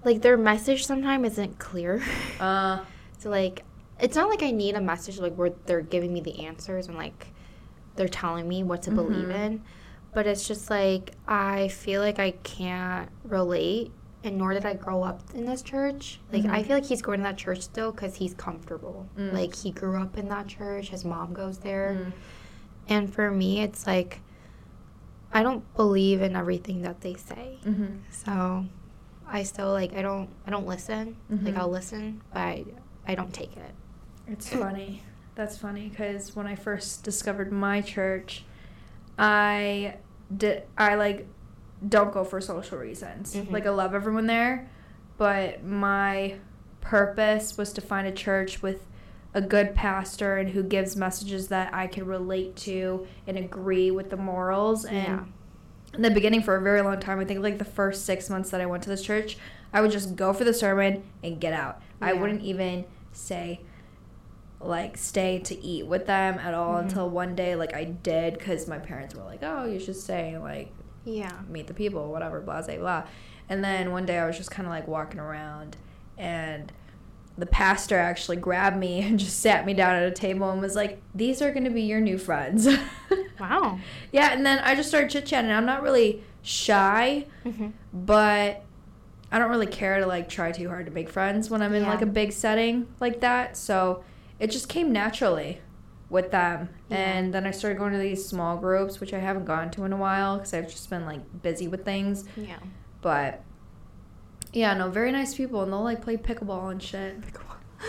Like their message sometimes isn't clear. Uh, so like, it's not like I need a message like where they're giving me the answers and like they're telling me what to believe Mhm. in. But it's just like I feel like I can't relate, and nor did I grow up in this church. Like I Mhm. feel like he's going to that church still because he's comfortable. Mm. Like he grew up in that church. His mom goes there, mm, and for me, it's like I don't believe in everything that they say. mm-hmm. So I still like I don't I don't listen. Like Mhm. I'll listen, but I, I don't take it. It's funny. That's funny because when I first discovered my church, I did I like don't go for social reasons. Mhm. Like I love everyone there, but my purpose was to find a church with a good pastor and who gives messages that I can relate to and agree with the morals and Yeah. in the beginning for a very long time i think like the first six months that i went to this church i would just go for the sermon and get out i wouldn't even say like stay to eat with them at all Mhm. until one day like i did because my parents were like oh you should stay and like Yeah. meet the people whatever blah blah blah and then one day i was just kind of like walking around and the pastor actually grabbed me and just sat me down at a table and was like these are going to be your new friends Wow. yeah, and then I just started chit chatting. I'm not really shy, Mm-hmm. but I don't really care to like try too hard to make friends when I'm in Yeah. like a big setting like that. So it just came naturally with them. Yeah. And then I started going to these small groups, which I haven't gone to in a while because I've just been like busy with things. Yeah. But yeah, no, very nice people, and they'll like play pickleball and shit. Pickleball.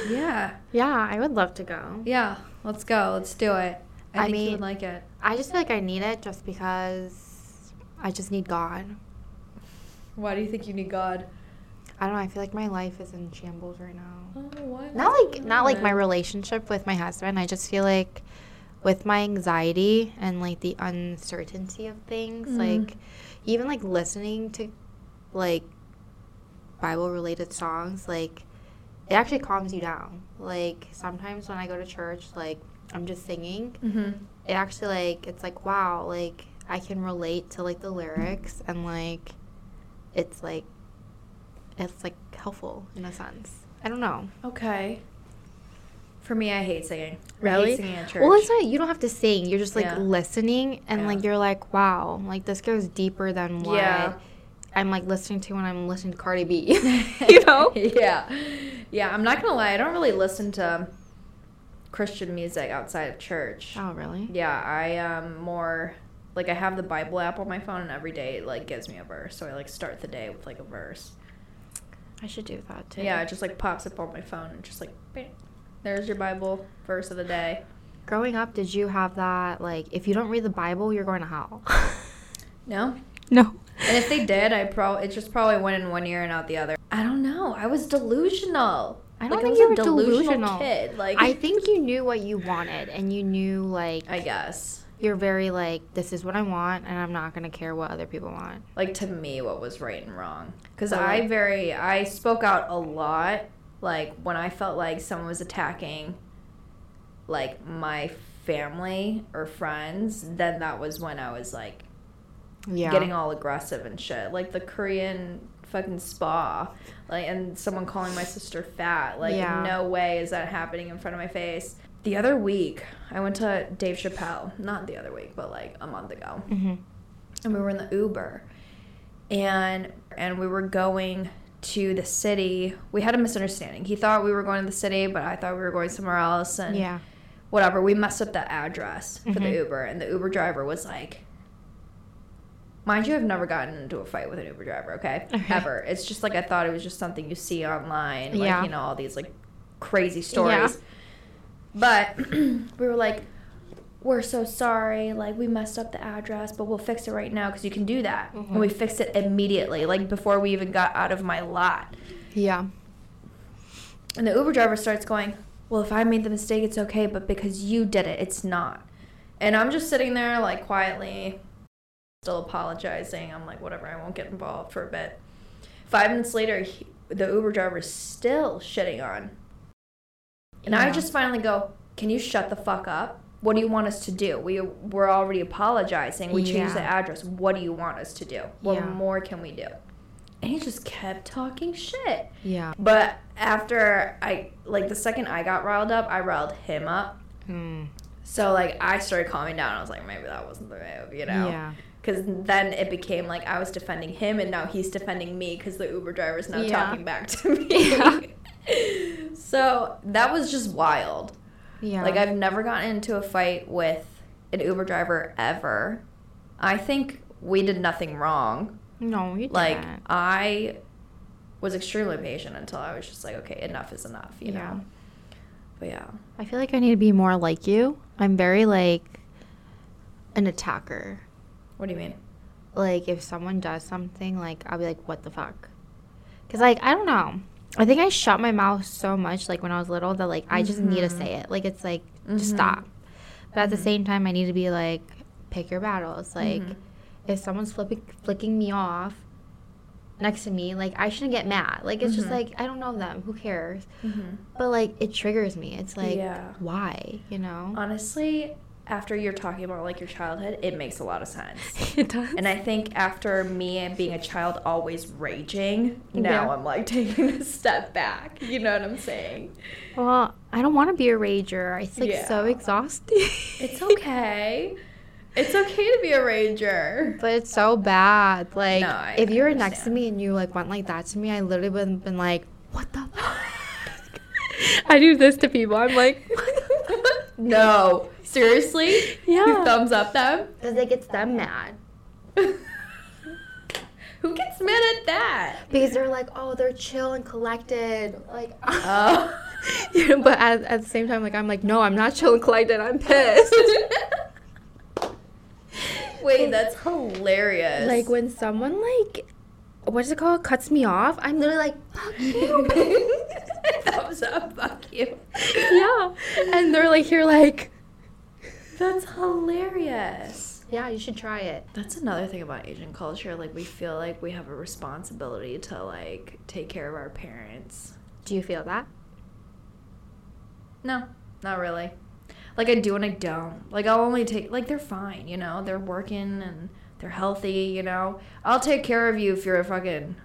Yeah, Yeah, I would love to go. yeah. Let's go. Let's do it. I, I think you mean- would like it. I just feel like I need it just because I just need God. Why do you think you need God? I don't know. I feel like my life is in shambles right now. Oh, what? Not like not like my relationship with my husband. I just feel like with my anxiety and like the uncertainty of things, Mhm. like even like listening to like Bible related songs, like it actually calms you down. Like sometimes when I go to church, like I'm just singing, Mm-hmm. it actually like it's like wow, like I can relate to like the lyrics and like it's like it's like helpful in a sense. I don't know. Okay. For me, I hate singing. I Really? hate singing at church. Well, it's not. You don't have to sing. You're just like Yeah. listening, and Yeah. like you're like, wow, like this goes deeper than what Yeah. I'm like listening to when I'm listening to Cardi B. you know? yeah. Yeah, I'm not gonna lie. I don't really listen to Christian music outside of church. Oh, really? Yeah, I am more like I have the Bible app on my phone, and every day it like gives me a verse. So I like start the day with like a verse. I should do that too. Yeah, it just like pops up on my phone and just like, bing. there's your Bible verse of the day. Growing up, did you have that like if you don't read the Bible, you're going to hell? No, no. And if they did, I probably it just probably went in one ear and out the other. I don't know. I was delusional. I don't Like, think was you a were delusional. kid. Like I think you knew what you wanted, and you knew like I guess. You're very like this is what I want, and I'm not gonna care what other people want. Like to me, what was right and wrong. Because I like- very I spoke out a lot. Like when I felt like someone was attacking, like my family or friends, then that was when I was like Yeah. getting all aggressive and shit. Like the Korean fucking spa, like and someone calling my sister fat. Like Yeah. no way is that happening in front of my face. The other week, I went to Dave Chappelle. Not the other week, but like a month ago, hmm and we were in the Uber, and and we were going to the city. We had a misunderstanding. He thought we were going to the city, but I thought we were going somewhere else. And Yeah. whatever. We messed up the address for the Mhm. Uber, and the Uber driver was like, "Mind you, I've never gotten into a fight with an Uber driver. Okay, Okay. ever. It's just like I thought it was just something you see online, like Yeah. you know all these like crazy stories. But we were like, "We're so sorry. Like we messed up the address, but we'll fix it right now because you can do that." Mhm. And we fixed it immediately, like before we even got out of my lot. Yeah. And the Uber driver starts going, Well, if I made the mistake, it's okay, but because you did it, it's not. And I'm just sitting there, like, quietly, still apologizing. I'm like, Whatever, I won't get involved for a bit. Five minutes later, he, the Uber driver is still shitting on. And I just finally go, Can you shut the fuck up? What do you want us to do? We, we're already apologizing. We changed the address. What do you want us to do? What Yeah. more can we do? And he just kept talking shit. Yeah. But after I like the second I got riled up, I riled him up. Mm. So like I started calming down. I was like, maybe that wasn't the move, you know? Yeah. Because then it became like I was defending him, and now he's defending me because the Uber driver's now Yeah. talking back to me. Yeah. So that was just wild. Yeah. Like I've never gotten into a fight with an Uber driver ever. I think we did nothing wrong. no, you didn't. Like I was extremely patient until I was just like, okay, enough is enough, you Yeah. know. But yeah, I feel like I need to be more like you. I'm very like an attacker. What do you mean? Like if someone does something, like I'll be like, "What the fuck?" Because like I don't know. I think I shut my mouth so much like when I was little that like I just need to say it. Like it's like just Mhm. stop. But at the same time, I need to be like, pick your battles. Like Mhm. if someone's flipping flicking me off next to me, like I shouldn't get mad. Like it's just like I don't know them. Who cares? Mm-hmm. But like it triggers me. It's like Yeah. why? You know? Honestly, after you're talking about like your childhood, it makes a lot of sense. it does. And I think after me and being a child always raging, now Yeah. I'm like taking a step back. You know what I'm saying? Well, I don't want to be a rager. It's like so Yeah. exhausting. It's okay. it's okay to be a rager. But it's so bad. Like, No, if you were next to me and you like went like that to me, I literally would have been like, "What the?" Fuck? I do this to people. I'm like, no, seriously? Yeah. You thumbs up them? because it gets them mad Who gets mad at that? because they're like, "Oh, they're chill and collected." Like, Oh. Yeah, but at, at the same time, like I'm like, no, I'm not chill and collected. I'm pissed. Wait, that's hilarious. like when someone like, what's it called, cuts me off, I'm literally like, fuck you. thumbs up, fuck you. yeah, and they're like, you're like, That's hilarious. yeah, you should try it. That's another thing about Asian culture. Like we feel like we have a responsibility to like take care of our parents. Do you feel that? No, not really. Like I do and I don't. Like I'll only take like they're fine, you know. They're working and they're healthy, you know. I'll take care of you if you're a fucking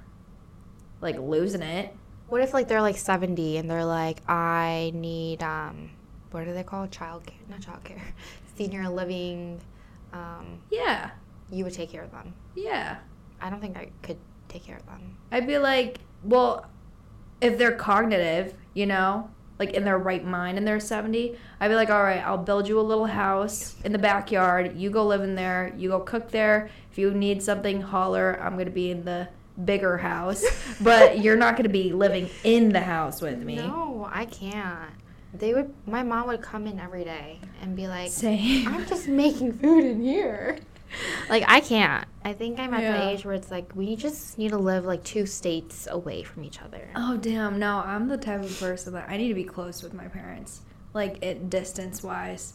like losing it. What if like they're like 70 and they're like, I need um, what do they called? Child care? Not child care. Senior living. Um, Yeah. you would take care of them. Yeah. I don't think I could take care of them. I'd be like, well, if they're cognitive, you know, like in their right mind and they're 70, I'd be like, all right, I'll build you a little house in the backyard. You go live in there. You go cook there. If you need something, holler. I'm going to be in the bigger house. but you're not going to be living in the house with me. No, I can't. They would. My mom would come in every day and be like, Same. I'm just making food in here. Like I can't. I think I'm at the age where it's like we just need to live like two states away from each other. Oh, damn. No, I'm the type of person that I need to be close with my parents. Like, it distance wise.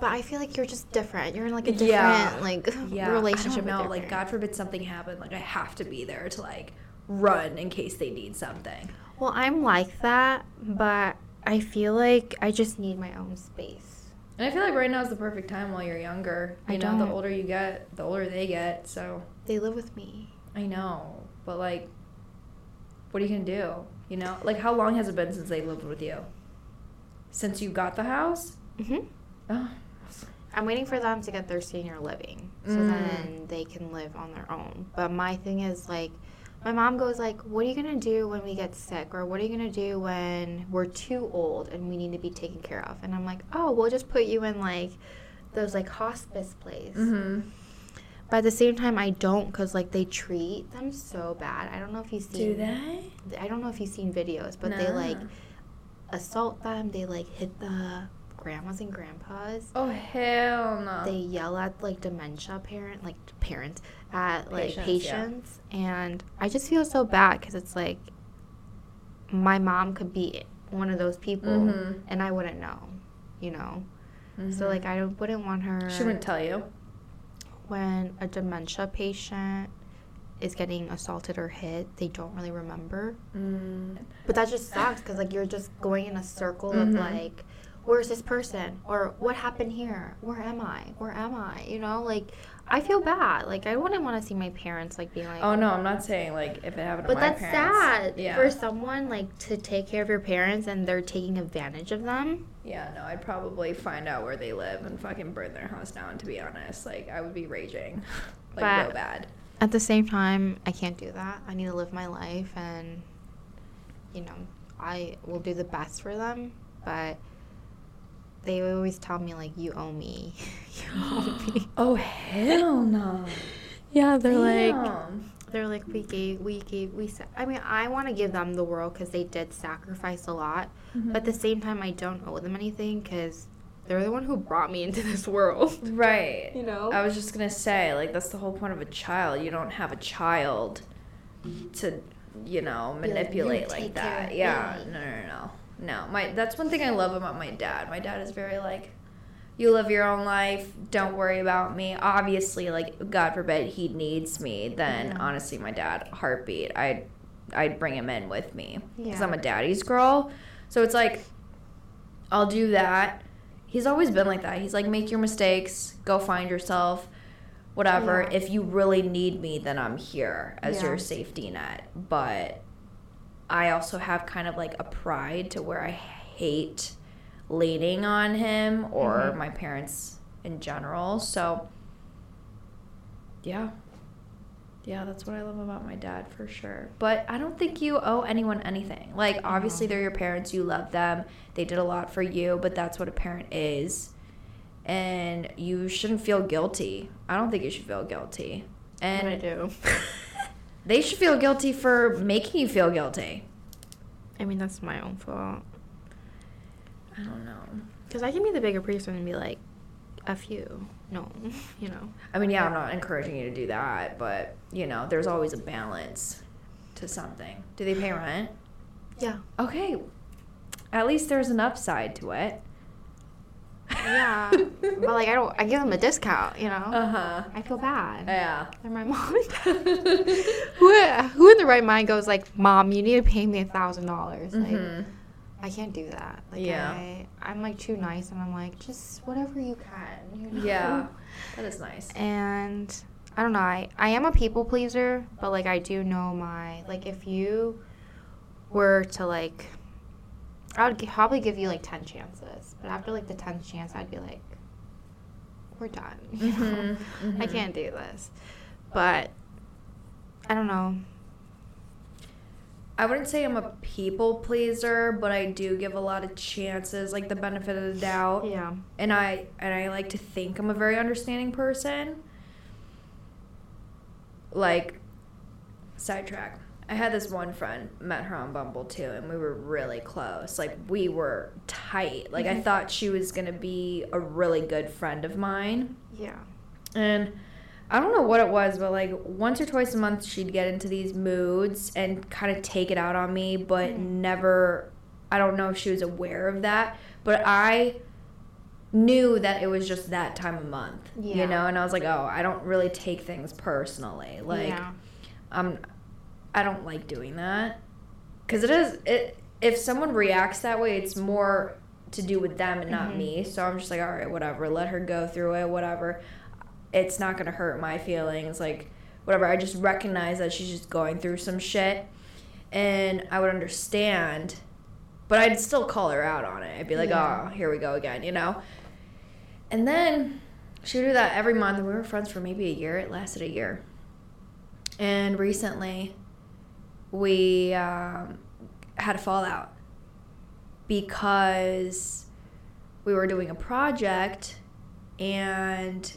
But I feel like you're just different. You're in like a different Yeah. like yeah, relationship I don't know. with Like, God forbid something happened. Like, I have to be there to like run in case they need something. Well, I'm like that, but I feel like I just need my own space. And I feel like right now is the perfect time while you're younger. You I know, the don't. the older you get, the older they get. So They live with me. I know, but like, what are you gonna do? You know, like, how long has it been since they lived with you? Since you got the house? hmm Oh, I'm waiting for them to get their senior living so Mm. then they can live on their own. But my thing is like my mom goes like, "What are you going to do when we get sick or what are you going to do when we're too old and we need to be taken care of?" And I'm like, "Oh, we'll just put you in like those like hospice place." mm-hmm. But at the same time I don't cuz like they treat them so bad. I don't know if you've seen Do they? I don't know if you've seen videos, but they like assault them, they like hit the grandmas and grandpas Oh hell no. they yell at like dementia parent like parents at like Patients, patients, yeah. and i just feel so bad because it's like my mom could be one of those people Mhm. and i wouldn't know you know so Mhm. like i don't- wouldn't want her she wouldn't tell you. when a dementia patient is getting assaulted or hit they don't really remember Mm. But that just sucks because like you're just going in a circle Mhm. of like, where's this person or what happened here? Where am I? Where am I? You know, like I feel bad. Like I wouldn't want to see my parents like being like. Oh no, oh, I'm not saying like if it happened to But my that's parents. sad Yeah. for someone like to take care of your parents and they're taking advantage of them. Yeah, no, I'd probably find out where they live and fucking burn their house down. To be honest, like I would be raging, like But- real bad. At the same time, I can't do that. I need to live my life and, you know, I will do the best for them. But they always tell me like, you owe me. you owe me. Oh hell no. Yeah, they're like they're like we gave we gave we. Sa- I mean, I want to give them the world because they did sacrifice a lot, Mhm. but at the same time, I don't owe them anything because they're the one who brought me into this world. Right. You know? I was just gonna say, like, that's the whole point of a child. You don't have a child to, you know, manipulate "You like, that. of Yeah. No, no, no, no. My that's one thing I love about my dad. My dad is very like, you live your own life. Don't worry about me. Obviously, like, God forbid he needs me. Then Yeah. honestly, my dad heartbeat. I'd I'd bring him in with me because Yeah. I'm a daddy's girl. So it's like, I'll do that. He's always been like that. He's like, make your mistakes, go find yourself, whatever. Yeah. If you really need me, then I'm here as your safety net. But I also have kind of like a pride to where I hate leaning on him or Mhm. my parents in general. So, yeah. Yeah, that's what I love about my dad for sure. But I don't think you owe anyone anything. Like, obviously, they're your parents. You love them. They did a lot for you, but that's what a parent is. And you shouldn't feel guilty. I don't think you should feel guilty. And I do. they should feel guilty for making you feel guilty. I mean, that's my own fault. I don't know. Because I can be the bigger person and be like, F you. No, you know. I mean, yeah, I'm not encouraging you to do that, but, you know, there's always a balance to something. Do they pay rent? Yeah. Okay. At least there's an upside to it. Yeah. but like, I don't, I give them a discount, you know? Uh huh. I feel bad. Yeah. They're my mom who, who in the right mind goes like, Mom, you need to pay me a thousand dollars? Like, Mhm. I can't do that. Like, Yeah. I, I'm like too nice, and I'm like, just whatever you can. You know? Yeah. That is nice. And I don't know. I I am a people pleaser, but like I do know my like if you were to like, I would g- probably give you like ten chances, but after like the tenth chance, I'd be like, we're done. know? Mhm, I mhm. can't do this. But I don't know. I wouldn't say I'm a people pleaser, but I do give a lot of chances, like the benefit of the doubt. Yeah. and I and I like to think I'm a very understanding person. Like sidetrack. I had this one friend, met her on Bumble too, and we were really close. Like we were tight. Like I Mhm. thought she was gonna be a really good friend of mine. Yeah. And I don't know what it was, but like once or twice a month, she'd get into these moods and kind of take it out on me, but Mm. never, I don't know if she was aware of that, but I knew that it was just that time of month, Yeah. you know? And I was like, oh, I don't really take things personally. Like, yeah. um, I don't like doing that. Because it is, it, if someone reacts that way, it's more to do with them and not Mhm. me. So I'm just like, all right, whatever. Let her go through it, whatever. It's not going to hurt my feelings. Like, whatever. I just recognize that she's just going through some shit. And I would understand. But I'd still call her out on it. I'd be like, Yeah. oh, here we go again, you know? And then she would do that every month. And we were friends for maybe a year. It lasted a year. And recently, we um, had a fallout because we were doing a project and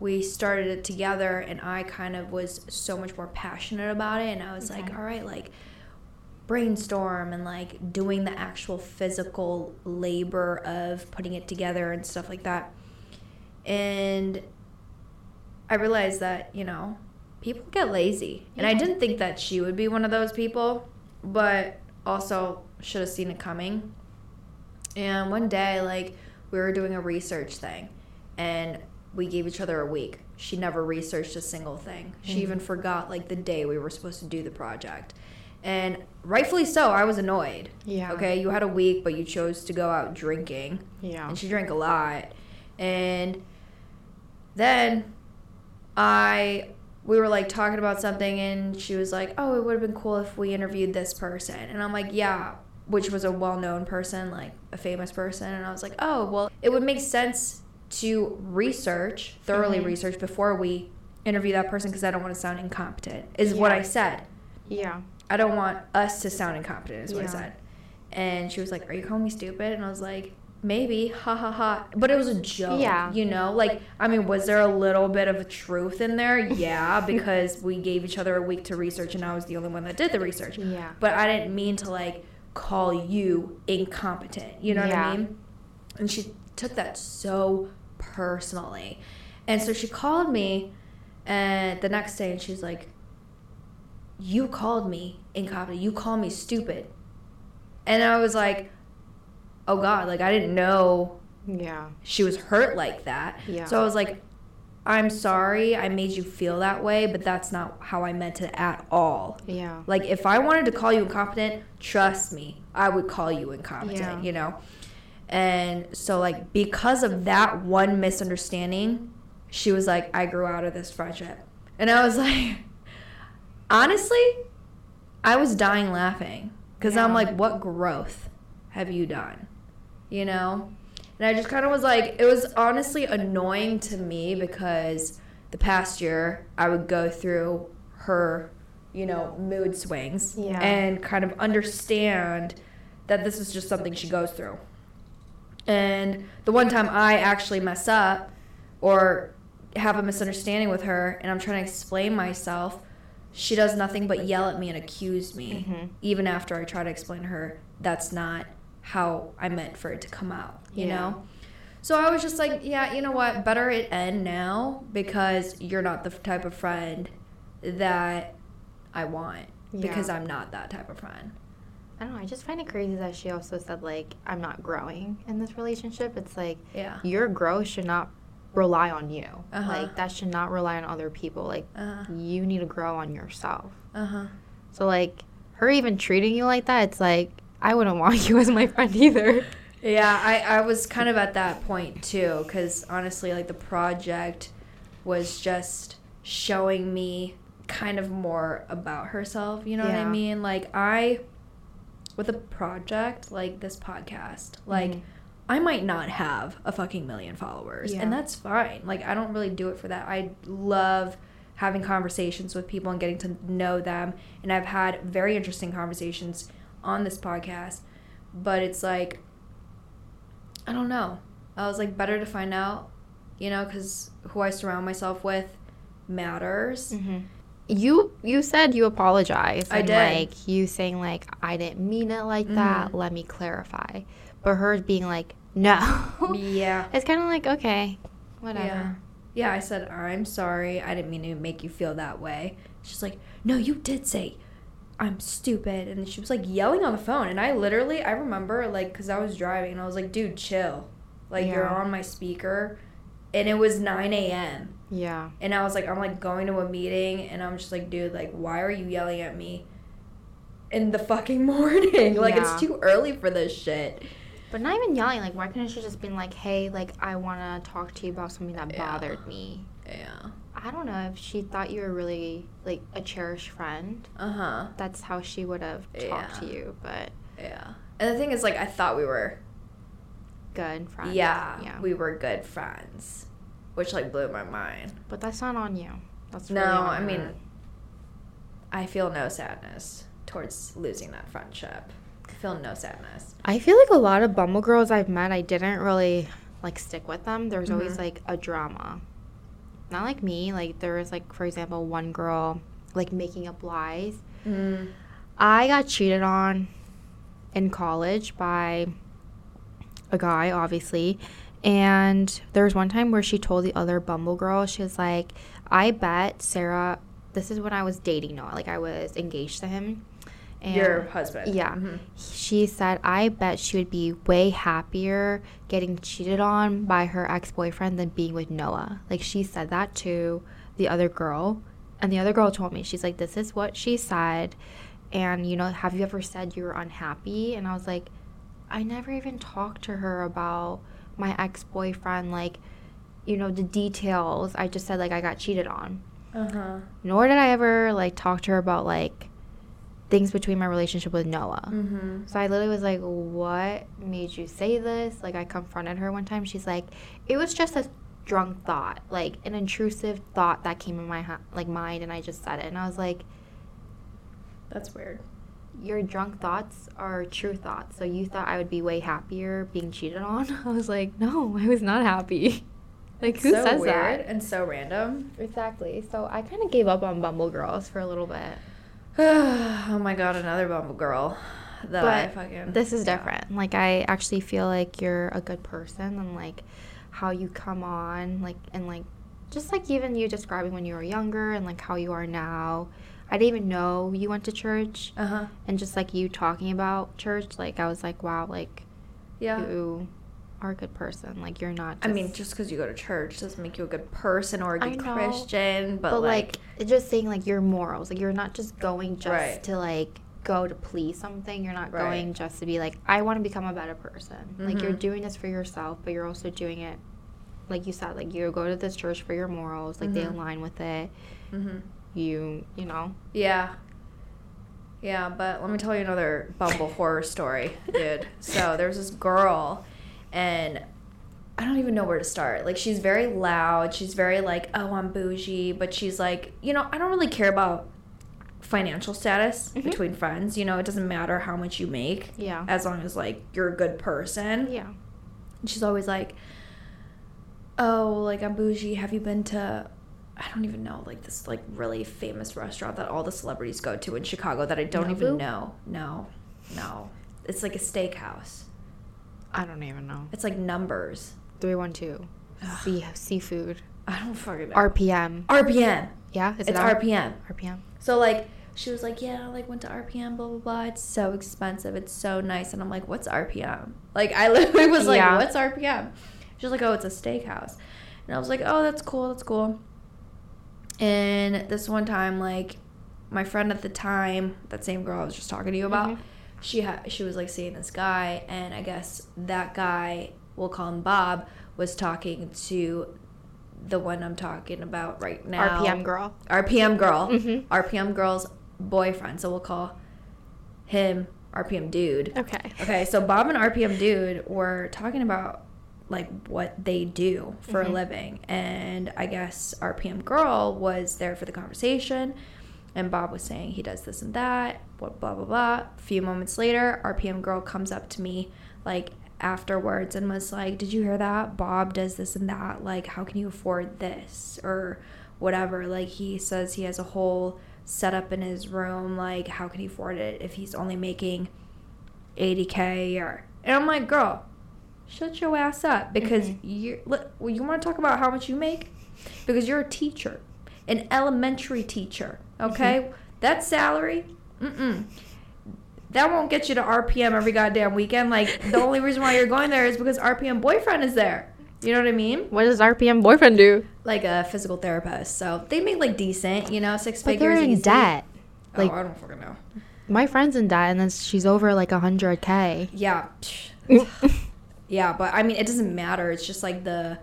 we started it together and I kind of was so much more passionate about it. And I was like all right like brainstorm and like doing the actual physical labor of putting it together and stuff like that. And I realized that you know people get lazy and I didn't think that she would be one of those people but also should have seen it coming and one day, like, we were doing a research thing, and we gave each other a week. She never researched a single thing. She Mhm. even forgot, like, the day we were supposed to do the project. And rightfully so, I was annoyed. Yeah. Okay, you had a week, but you chose to go out drinking, Yeah. and she drank a lot. And then I we were like talking about something and she was like, "Oh, it would have been cool if we interviewed this person." And I'm like, "Yeah, which was a well-known person, like a famous person." And I was like, "Oh, well, it would make sense to research, thoroughly Mhm. research before we interview that person because I don't want to sound incompetent." Is what I said. Yeah. I don't want us to sound incompetent, is what I said. And she was like, Are you calling me stupid? And I was like, Maybe, ha ha ha. But it was a joke. Yeah. You know, like, I mean, was there a little bit of truth in there? Yeah, because we gave each other a week to research and I was the only one that did the research. Yeah. But I didn't mean to, like, call you incompetent. You know what I mean? And she took that so personally. And so she called me and the next day and she's like, You called me incompetent. You called me stupid. And I was like, Oh God, like I didn't know Yeah. she was hurt like that. Yeah. So I was like, I'm sorry I made you feel that way, but that's not how I meant it at all. Yeah. Like if I wanted to call you incompetent, trust me, I would call you incompetent, Yeah. you know? And so like because of that one misunderstanding, she was like, I grew out of this friendship. And I was like, honestly, I was dying laughing. Because I'm like, what growth have you done? You know? And I just kind of was like, it was honestly annoying to me because the past year I would go through her, you know, mood swings Yeah. and kind of understand that this is just something she goes through. And the one time I actually mess up or have a misunderstanding with her and I'm trying to explain myself, she does nothing but yell at me and accuse me, Mhm. even after I try to explain to her that's not how I meant for it to come out, you Yeah. know? So I was just like, yeah, you know what? Better it end now because you're not the type of friend that I want because I'm not that type of friend. I don't know. I just find it crazy that she also said like I'm not growing in this relationship. It's like Yeah. your growth should not rely on you. Uh-huh. Like that should not rely on other people. Like Uh you need to grow on yourself. Uh-huh. So like her even treating you like that, it's like I wouldn't want you as my friend either. Yeah, I, I was kind of at that point too, because honestly, like the project was just showing me kind of more about herself. You know what I mean? Like, I, with a project like this podcast, like, Mhm. I might not have a fucking million followers, Yeah. and that's fine. Like, I don't really do it for that. I love having conversations with people and getting to know them, and I've had very interesting conversations on this podcast, but it's like, I don't know. I was like, better to find out, you know, because who I surround myself with matters. Mm-hmm. You you said you apologized. I and, did. Like you saying like I didn't mean it like that. Mhm. Let me clarify. But her being like no. Yeah. It's kind of like okay, whatever. Yeah. Yeah, I said, I'm sorry. I didn't mean to make you feel that way. She's like, No, you did say I'm stupid. And she was like yelling on the phone. And I literally, I remember, like, because I was driving and I was like, Dude, chill. Like, you're on my speaker. And it was 9 a.m. Yeah. And I was like, I'm like going to a meeting. And I'm just like, Dude, like, why are you yelling at me in the fucking morning? like, Yeah. it's too early for this shit. But not even yelling. Like why couldn't she just been like, hey, like I want to talk to you about something that Yeah. bothered me. Yeah. I don't know if she thought you were really like a cherished friend. Uh huh. That's how she would have talked to you. But Yeah. And the thing is, like, I thought we were good friends. Yeah, Yeah. we were good friends, which like blew my mind. But that's not on you. That's No, really I mean, her. I feel no sadness towards losing that friendship. I feel no sadness. I feel like a lot of Bumble girls I've met, I didn't really like stick with them. There's always Mhm. like a drama. Not like me. Like there was like, for example, one girl like making up lies. Mm. I got cheated on in college by a guy, obviously. And there was one time where she told the other Bumble girl, she was like, I bet Sarah, this is when I was dating Noah, like I was engaged to him. And Your husband. Yeah. Mhm. She said, I bet she would be way happier getting cheated on by her ex boyfriend than being with Noah. Like, she said that to the other girl. And the other girl told me, she's like, this is what she said. And, you know, have you ever said you were unhappy? And I was like, I never even talked to her about my ex boyfriend, like, you know, the details. I just said, like, I got cheated on. Uh-huh. Nor did I ever, like, talk to her about, like, things between my relationship with Noah. Mm-hmm. So I literally was like, What made you say this? Like, I confronted her one time. She's like, It was just a drunk thought, like an intrusive thought that came in my ha- like mind, and I just said it. And I was like, That's weird. Your drunk thoughts are true thoughts. So you thought I would be way happier being cheated on? I was like, No, I was not happy. like, who so says weird that? and so random. Exactly. So I kind of gave up on Bumble Girls for a little bit. oh my god, another Bumble girl. that I But fucking. this is yeah. different. Like I actually feel like you're a good person and like how you come on, like and like just like even you describing when you were younger and like how you are now. I didn't even know you went to church Uh huh. and just like you talking about church, like I was like, wow, like Yeah. you are a good person. Like you're not. I mean, just because you go to church doesn't make you a good person or a good know, Christian, but, but like, like just saying like your morals. Like you're not just going just Right. to like go to please something. You're not Right. going just to be like I want to become a better person. Like you're Mhm. doing this for yourself, but you're also doing it like you said. Like you go to this church for your morals. Like they Mhm. align with it. hmm You you know. yeah. Yeah, but let me tell you another Bumble horror story, dude. So there's this girl, and I don't even know where to start. Like, she's very loud. She's very, like, oh, I'm bougie. But she's like, you know, I don't really care about financial status Mhm. between friends. You know, it doesn't matter how much you make Yeah. as long as, like, you're a good person. Yeah. And she's always like, "Oh, like I'm bougie. Have you been to I don't even know, like this like really famous restaurant that all the celebrities go to in Chicago that I don't even know. No. No. It's like a steakhouse. I don't even know. It's like numbers. Three one two. Sea seafood. I don't fucking know. RPM. RPM. Yeah. Is it's it R- RPM. RPM. So like she was like, yeah, I like went to RPM, blah blah blah. It's so expensive. It's so nice, and I'm like, what's RPM? Like I literally was like, Yeah. what's RPM? She was like, oh, it's a steakhouse, and I was like, oh, that's cool, that's cool. And this one time, like my friend at the time, that same girl I was just talking to you about, Mhm. She had she was like seeing this guy, and I guess that guy, we'll call him Bob, was talking to the one I'm talking about right now. RPM girl. RPM girl. Mhm. RPM girl's boyfriend. So we'll call him RPM dude. Okay. Okay, so Bob and RPM dude were talking about like what they do for Mhm. a living. And I guess RPM girl was there for the conversation. And Bob was saying he does this and that, what blah blah blah. A few moments later, RPM girl comes up to me like afterwards and was like, Did you hear that? Bob does this and that. Like, how can you afford this? Or whatever. Like he says he has a whole setup in his room. Like, how can he afford it if he's only making 80k a year? And I'm like, girl, shut your ass up because Mhm. you well, you want to talk about how much you make because you're a teacher, an elementary teacher. Mm-hmm. Okay, that salary, mm-mm. That won't get you to RPM every goddamn weekend. Like the only reason why you're going there is because RPM boyfriend is there. You know what I mean? What does RPM boyfriend do? Like a physical therapist. So they make like decent, you know, six But figures. they're in easy. debt. Oh, Like- I don't fucking know. My friend's in debt, and then she's over like a hundred k. Yeah. Yeah, but I mean, it doesn't matter. It's just like the,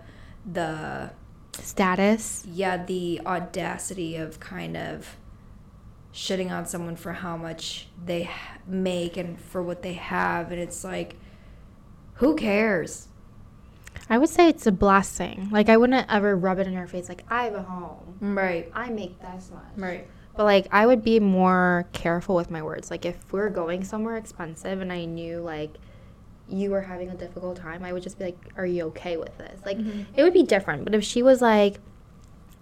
the, Status. yeah, the audacity of kind of shitting on someone for how much they make and for what they have. And it's like, who cares? I would say it's a blessing. Like I wouldn't ever rub it in her face. Like I have a home. Right. I make this much. Right. But like I would be more careful with my words. Like if we're going somewhere expensive and I knew like you were having a difficult time, I would just be like, "Are you okay with this?" Like Mhm. it would be different. But if she was like,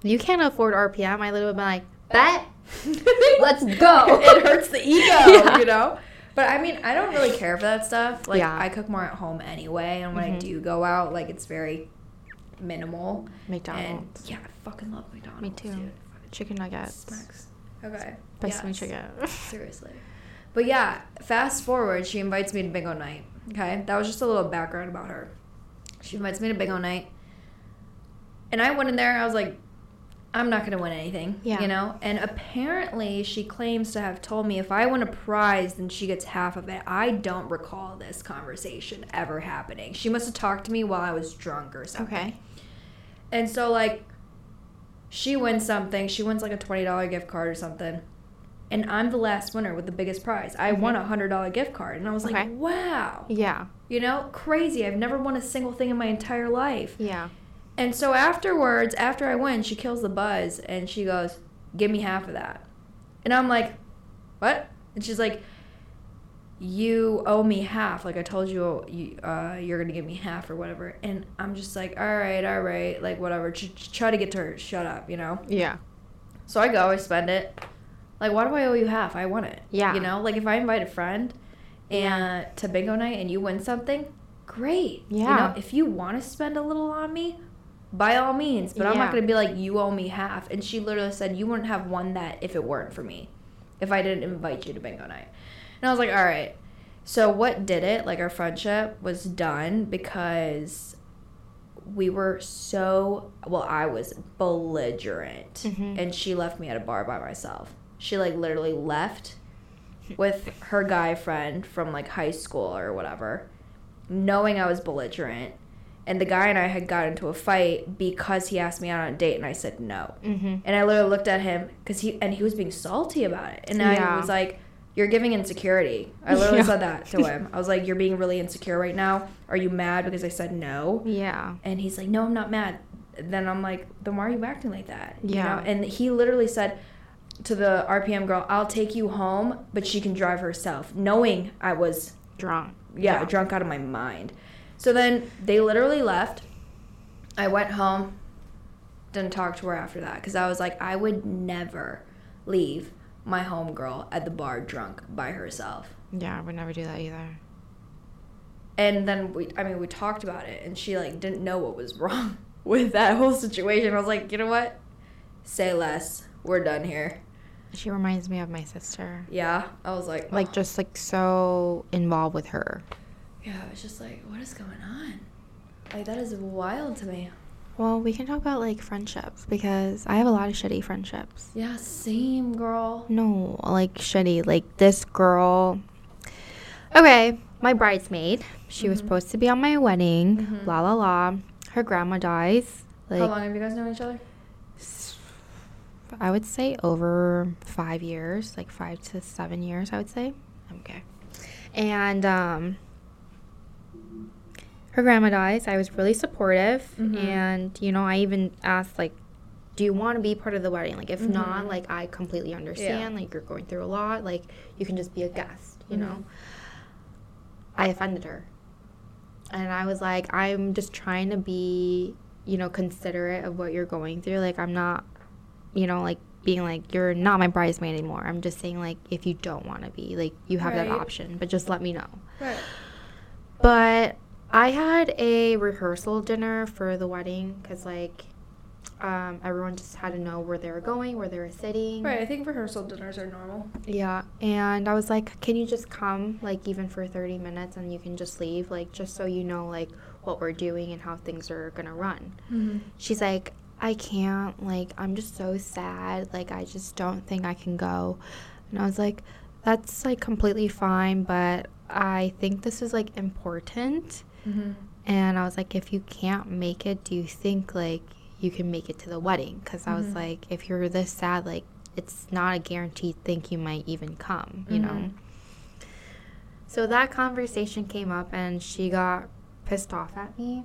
"You can't afford RPM," I literally would be like, "Bet, let's go." it hurts the ego, Yeah. you know? But I mean, I don't really care for that stuff. Like, Yeah. I cook more at home anyway. And when I Mhm. do go out, like, it's very minimal. McDonald's, And yeah, I fucking love McDonald's. Me too. Dude. Chicken nuggets, Smacks. Okay. best yes. chicken. Seriously. But yeah, fast forward, she invites me to bingo night. Okay. That was just a little background about her. She invites me to bingo night. And I went in there, I was like, I'm not going to win anything. Yeah. You know? And apparently, she claims to have told me if I win a prize, then she gets half of it. I don't recall this conversation ever happening. She must have talked to me while I was drunk or something. Okay. And so like she wins something. She wins like a twenty dollar gift card or something. And I'm the last winner with the biggest prize. I won mm-hmm. a hundred dollar gift card. And I was Okay. like, wow. Yeah. You know, crazy. I've never won a single thing in my entire life. Yeah. And so afterwards, after I win, she kills the buzz and she goes, Give me half of that. And I'm like, What? And she's like, You owe me half. Like I told you, you uh, you're gonna give me half or whatever. And I'm just like, All right, all right, like whatever. Ch- try to get to her. Shut up, you know. Yeah. So I go, I spend it. Like, why do I owe you half? I want it. Yeah. You know, like if I invite a friend and to bingo night and you win something, great. Yeah. You know, if you want to spend a little on me, by all means. But I'm not gonna be like you owe me half. And she literally said you wouldn't have won that if it weren't for me, if I didn't invite you to bingo night. And I was like, all right. So what did it? Like our friendship was done because we were so well. I was belligerent, Mhm. and she left me at a bar by myself. She like literally left with her guy friend from like high school or whatever, knowing I was belligerent. And the guy and I had got into a fight because he asked me out on a date, and I said no. Mm-hmm. And I literally looked at him because he and he was being salty about it, and I was like, "You're giving insecurity." I literally Yeah. said that to him. I was like, "You're being really insecure right now. Are you mad because I said no?" Yeah. And he's like, "No, I'm not mad." Then I'm like, "Then why are you acting like that?" You Yeah. know? And he literally said to the RPM girl, "I'll take you home, but she can drive herself," knowing I was Drunk. yeah, drunk out of my mind. So then they literally left. I went home, didn't talk to her after that because I was like, I would never leave my homegirl at the bar drunk by herself. Yeah, I would never do that either. And then we, I mean, we talked about it, and she like didn't know what was wrong with that whole situation. I was like, you know what? Say less. We're done here. She reminds me of my sister. Yeah. I was like, Like oh. just like so involved with her. Yeah. I was just like, what is going on? Like that is wild to me. Well, we can talk about like friendships because I have a lot of shitty friendships. Yeah, same girl. No, like shitty. Like this girl. Okay, my bridesmaid. She was Mhm. supposed to be on my wedding. Mhm. La la la. Her grandma dies. Like How long have you guys known each other? I would say over five years, like five to seven years, I would say. Okay. And um, her grandma dies. I was really supportive. Mhm. And, you know, I even asked, like, do you want to be part of the wedding? Like, if Mhm. not, like, I completely understand. Like, you're going through a lot. Like, you can just be a guest, you Mhm. know? I offended her. And I was like, I'm just trying to be, you know, considerate of what you're going through. Like, I'm not, you know, like being like, you're not my bridesmaid anymore. I'm just saying, like, if you don't want to be, like, you have that option, but just let me know. Right. But I had a rehearsal dinner for the wedding because, like, um, everyone just had to know where they were going, where they were sitting. Right. I think rehearsal dinners are normal. Yeah, and I was like, "Can you just come, like, even for thirty minutes, and you can just leave, like, just so you know, like, what we're doing and how things are gonna run." Mm-hmm. She's like, "I can't, like, I'm just so sad, like, I just don't think I can go," and I was like, "That's like completely fine, but I think this is like important," Mm-hmm. and I was like, "If you can't make it, do you think like you can make it to the wedding?" Because I was Mhm. like, "If you're this sad, like." It's not a guaranteed thing you might even come, you know? Mhm. So that conversation came up and she got pissed off at me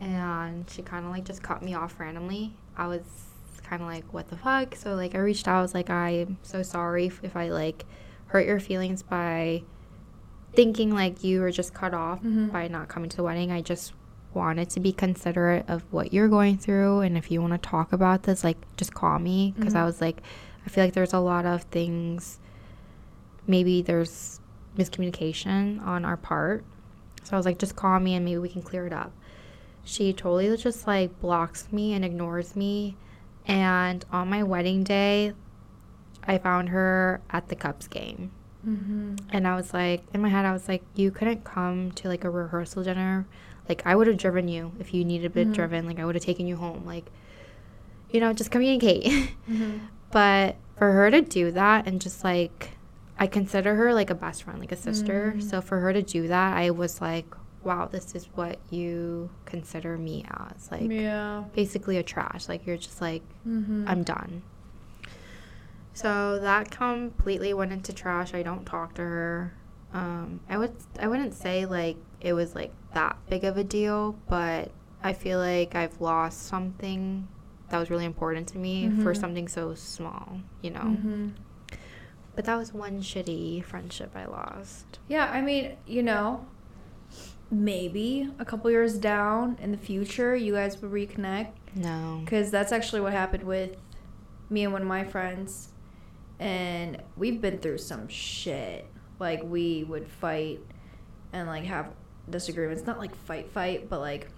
and she kind of like just cut me off randomly. I was kind of like, what the fuck? So like I reached out, I was like, I'm so sorry if, if I like hurt your feelings by thinking like you were just cut off Mhm. by not coming to the wedding. I just wanted to be considerate of what you're going through and if you want to talk about this like just call me because I Mhm. was like I feel like there's a lot of things maybe there's miscommunication on our part. So I was like, just call me and maybe we can clear it up. She totally just like blocks me and ignores me. And on my wedding day, I found her at the Cubs game. Mm-hmm. And I was like, in my head, I was like, you couldn't come to like a rehearsal dinner. Like, I would have driven you if you needed to be Mhm. driven. Like, I would have taken you home. Like, you know, just communicate. Mm-hmm. But for her to do that and just like, I consider her like a best friend, like a sister. Mm. So for her to do that, I was like, wow, this is what you consider me as. Like, yeah. basically a trash. Like, you're just like, Mm-hmm. I'm done. So that completely went into trash. I don't talk to her. Um, I would I wouldn't say like it was like that big of a deal, but I feel like I've lost something that was really important to me for Mhm. something so small, you know. Mm-hmm. But that was one shitty friendship I lost. Yeah, I mean, you know, maybe a couple years down in the future, you guys will reconnect. No. Because that's actually what happened with me and one of my friends. And we've been through some shit like we would fight and like have disagreements. Not like fight, fight, but like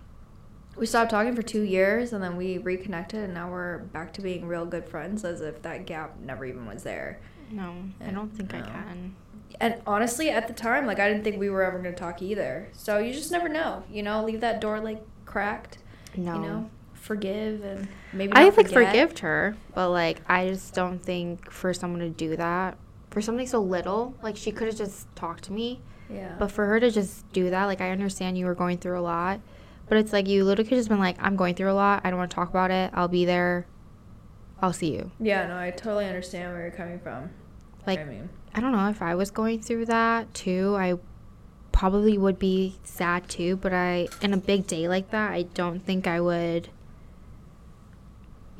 we stopped talking for two years and then we reconnected and now we're back to being real good friends as if that gap never even was there. No, I don't think I can. And honestly, at the time, like I didn't think we were ever gonna talk either. So you just never know, you know. Leave that door like cracked, No. you know. Forgive and maybe I like forget. forgived her, but like I just don't think for someone to do that for something so little, like she could have just talked to me, Yeah. but for her to just do that, like I understand you were going through a lot, but it's like you literally could just been like, I'm going through a lot. I don't want to talk about it. I'll be there. I'll see you. yeah, no, I totally understand where you're coming from. Like I mean, I don't know if I was going through that too. I probably would be sad too, but I in a big day like that, I don't think I would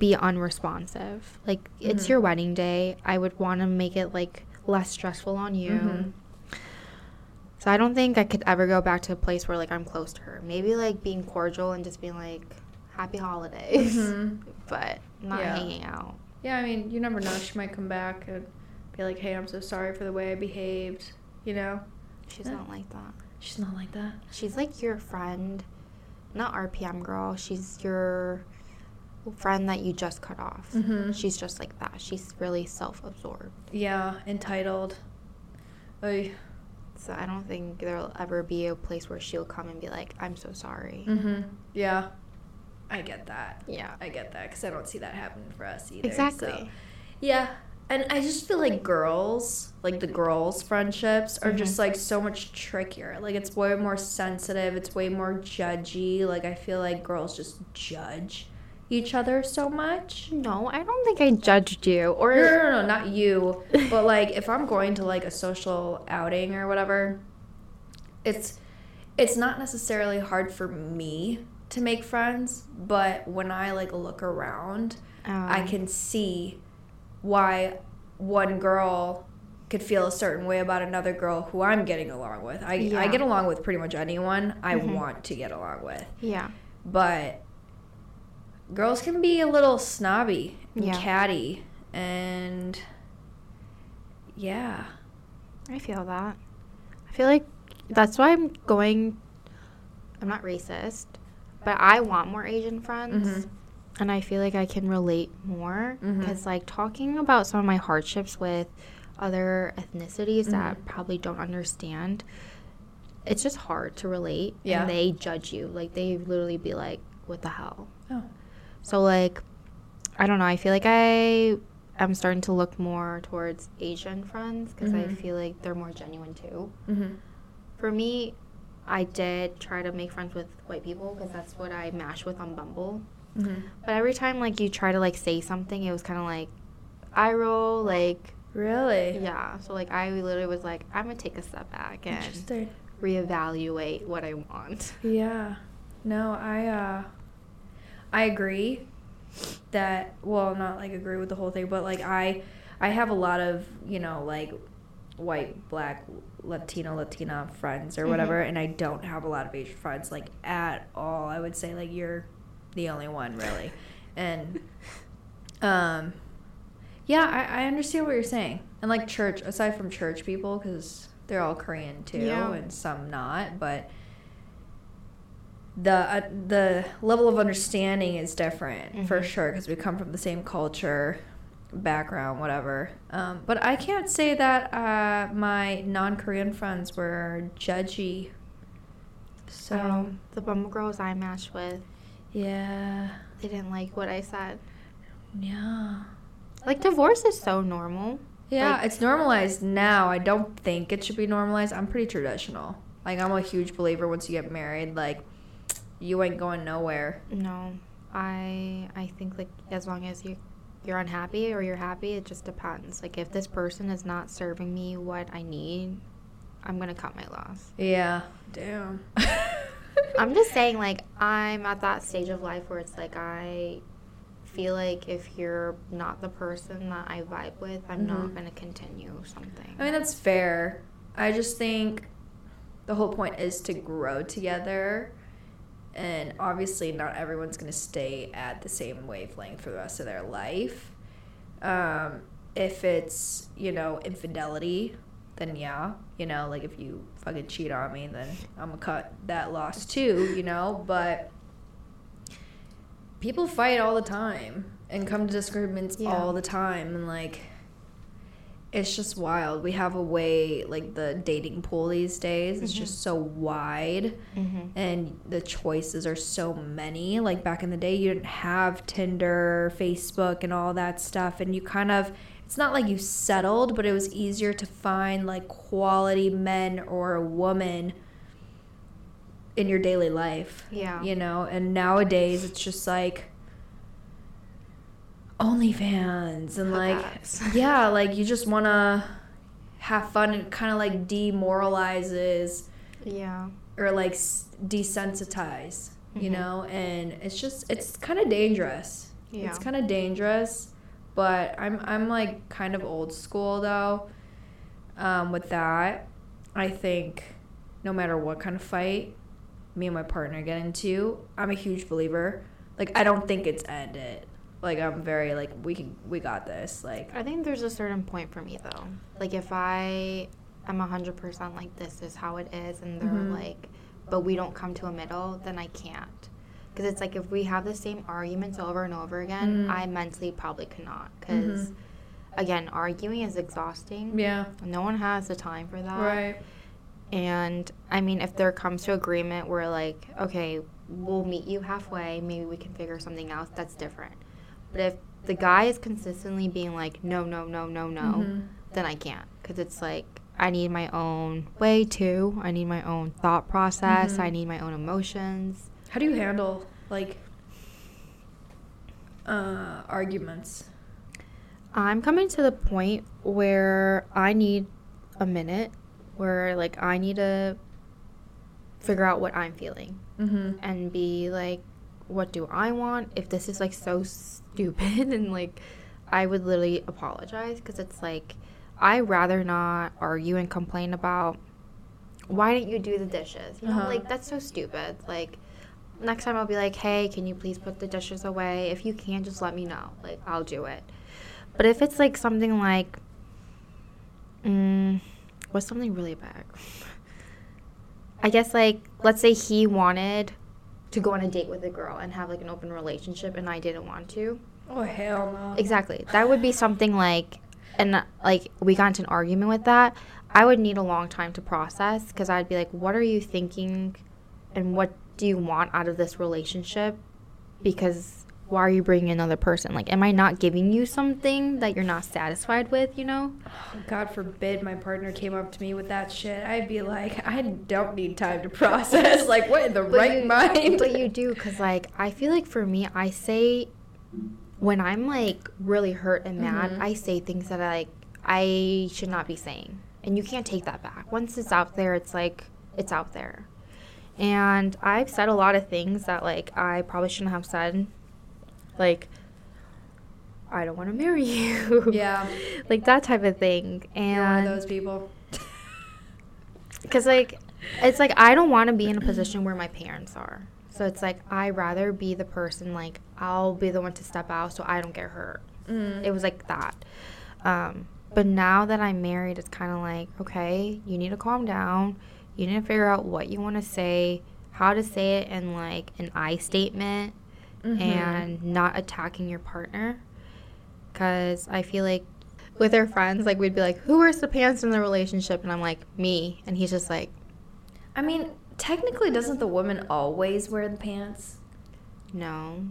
be unresponsive. Like it's Mhm. your wedding day. I would want to make it like less stressful on you. Mhm. So I don't think I could ever go back to a place where like I'm close to her. Maybe like being cordial and just being like happy holidays, Mhm. but not Yeah. hanging out. yeah, I mean, you never know. She might come back and be like, "Hey, I'm so sorry for the way I behaved." You know, She's Yeah. not like that. she's not like that. She's like your friend, not RPM girl. She's your friend that you just cut off. Mhm. She's just like that. She's really self absorbed. Yeah, entitled. Oy. So I don't think there'll ever be a place where she'll come and be like, I'm so sorry. Mhm. Yeah, I get that. Yeah. I get that because I don't see that happening for us either. Exactly. so- Yeah, and I just feel like girls, like the girls' friendships, are just like so much trickier. Like it's way more sensitive. It's way more judgy. Like I feel like girls just judge each other so much. No, I don't think I judged you. Or No, no, no, no, not you. But like, if I'm going to like a social outing or whatever, it's it's not necessarily hard for me to make friends. But when I like look around, I Um, can see why one girl could feel a certain way about another girl who I'm getting along with. I, I get along with pretty much anyone I Mhm. want to get along with. Yeah. But girls can be a little snobby and Yeah. catty and yeah. I feel that. I feel like that's why I'm going. I'm not racist, but I want more Asian friends. Mhm. And I feel like I can relate more because, like, talking about some of my hardships with other ethnicities that Mhm. probably don't understand, it's just hard to relate. Yeah. And they judge you. Like, they literally be like, what the hell? Oh. So, like, I don't know. I feel like I am starting to look more towards Asian friends because I Mhm. feel like they're more genuine too. Mm-hmm. For me, I did try to make friends with white people because that's what I matched with on Bumble. Mm-hmm. But every time like you try to like say something, it was kind of like eye roll, like Really? yeah. So like I literally was like, I'm gonna take a step back and reevaluate what I want. Yeah. No, I uh I agree that well, not like agree with the whole thing, but like I I have a lot of, you know, like white, black, Latino, Latina friends or whatever, and I don't have a lot of Asian friends like at all. I would say like you're the only one really. And um yeah, I, I understand what you're saying. And like church, aside from church people, because they're all Korean too, Yeah. and some not, but the uh, the level of understanding is different for Mhm. sure because we come from the same culture background whatever. Um, but i can't say that uh, my non-korean friends were judgy. So So the Bumble girls I matched with, yeah. they didn't like what I said. yeah. Like divorce is so normal. yeah Like- it's normalized now. I don't think it should be normalized. I'm pretty traditional. Like i'm a huge believer once you get married like you ain't going nowhere No, I I think like as long as you you're unhappy or you're happy, it just depends. Like if this person is not serving me what I need, I'm gonna cut my loss. yeah damn I'm just saying like I'm at that stage of life where it's like I feel like if you're not the person that I vibe with, I'm not Mhm. gonna continue something. I mean, that's fair. I just think the whole point is to grow together. And obviously, not everyone's going to stay at the same wavelength for the rest of their life. Um, if it's, you know, infidelity, then yeah, you know, like if you fucking cheat on me, then I'm gonna cut that loss too, you know. But people fight all the time and come to disagreements Yeah. all the time, and like it's just wild. We have a way like the dating pool these days is just so wide Mm-hmm. and the choices are so many. Like back in the day, you didn't have Tinder, Facebook, and all that stuff. And you kind of, it's not like you settled, but it was easier to find like quality men or a woman in your daily life. Yeah. You know, and nowadays it's just like OnlyFans and like, yeah, like you just want to have fun and kind of like demoralizes Yeah. or like s- desensitize, you Mhm. know? And it's just it's kind of dangerous. Yeah. It's kind of dangerous, but I'm I'm like kind of old school though. Um, with that, I think no matter what kind of fight me and my partner get into, I'm a huge believer. Like I don't think it's ended. Like I'm very like we can we got this. Like I think there's a certain point for me though. Like if I am hundred percent like this is how it is, and they're Mhm. like, but we don't come to a middle, then I can't. Because it's like if we have the same arguments over and over again, Mhm. I mentally probably cannot. Because Mhm. again, arguing is exhausting. yeah, No one has the time for that. right. And I mean, if there comes to agreement where like, okay, we'll meet you halfway, maybe we can figure something out. That's different. But if the guy is consistently being like, no, no, no, no, no, Mhm. then I can't. Because it's like, I need my own way too. I need my own thought process. Mhm. I need my own emotions. How do you handle like uh arguments? I'm coming to the point where I need a minute where like I need to figure out what I'm feeling Mm-hmm. and be like, what do I want? If this is like so stupid and like I would literally apologize because it's like I rather not argue and complain about why didn't you do the dishes? You know, Uh-huh. like that's so stupid. Like next time I'll be like, hey, can you please put the dishes away? If you can, just let me know. Like I'll do it. But if it's like something like, mm, what's something really bad? I guess like let's say he wanted to go on a date with a girl and have like an open relationship and I didn't want to. Oh hell no. Exactly. That would be something like and like we got into an argument with that. I would need a long time to process cuz I'd be like what are you thinking and what do you want out of this relationship? Because why are you bringing another person? Like am I not giving you something that you're not satisfied with, you know? God forbid my partner came up to me with that shit. I'd be like, I don't need time to process. like, what in the right you, mind? But you do, because, like, I feel like for me, I say, when I'm, like, really hurt and mad, Mhm. I say things that, I, like, I should not be saying. And you can't take that back. Once it's out there, it's like, it's out there. And I've said a lot of things that, like, I probably shouldn't have said. Like, I don't want to marry you. yeah, like, that type of thing. And you're one of those people. because like it's like i don't want to be in a position where my parents are so it's like i rather be the person like i'll be the one to step out so i don't get hurt Mm. it was like that um, but now that i'm married it's kind of like okay you need to calm down you need to figure out what you want to say how to say it in like an i statement Mhm. and not attacking your partner because i feel like with our friends like we'd be like who wears the pants in the relationship and i'm like me and he's just like I mean, technically, doesn't the woman always wear the pants? no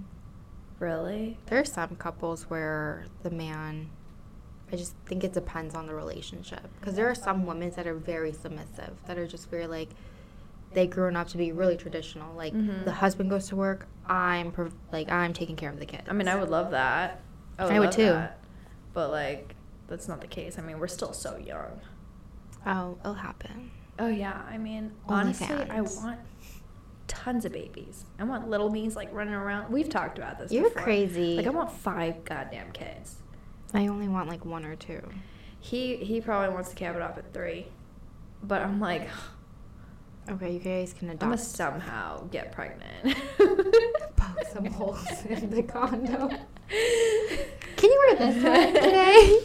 Really? there's some couples where the man i just think it depends on the relationship because there are some women that are very submissive that are just very like they grown up to be really traditional like Mhm. the husband goes to work i'm prov- like i'm taking care of the kids I mean, I would love that. I would love too. that. But like, that's not the case. I mean, we're still so young. oh it'll happen Oh yeah, I mean, Only honestly, I want tons of babies. I want little me's like running around. We've talked about this. You're before. crazy. Like I want five goddamn kids. i only want like one or two He he probably wants to cap it off at three, but I'm like, okay you guys can I'm gonna adopt somehow get pregnant. poke some holes in the condo. Can you wear this one today?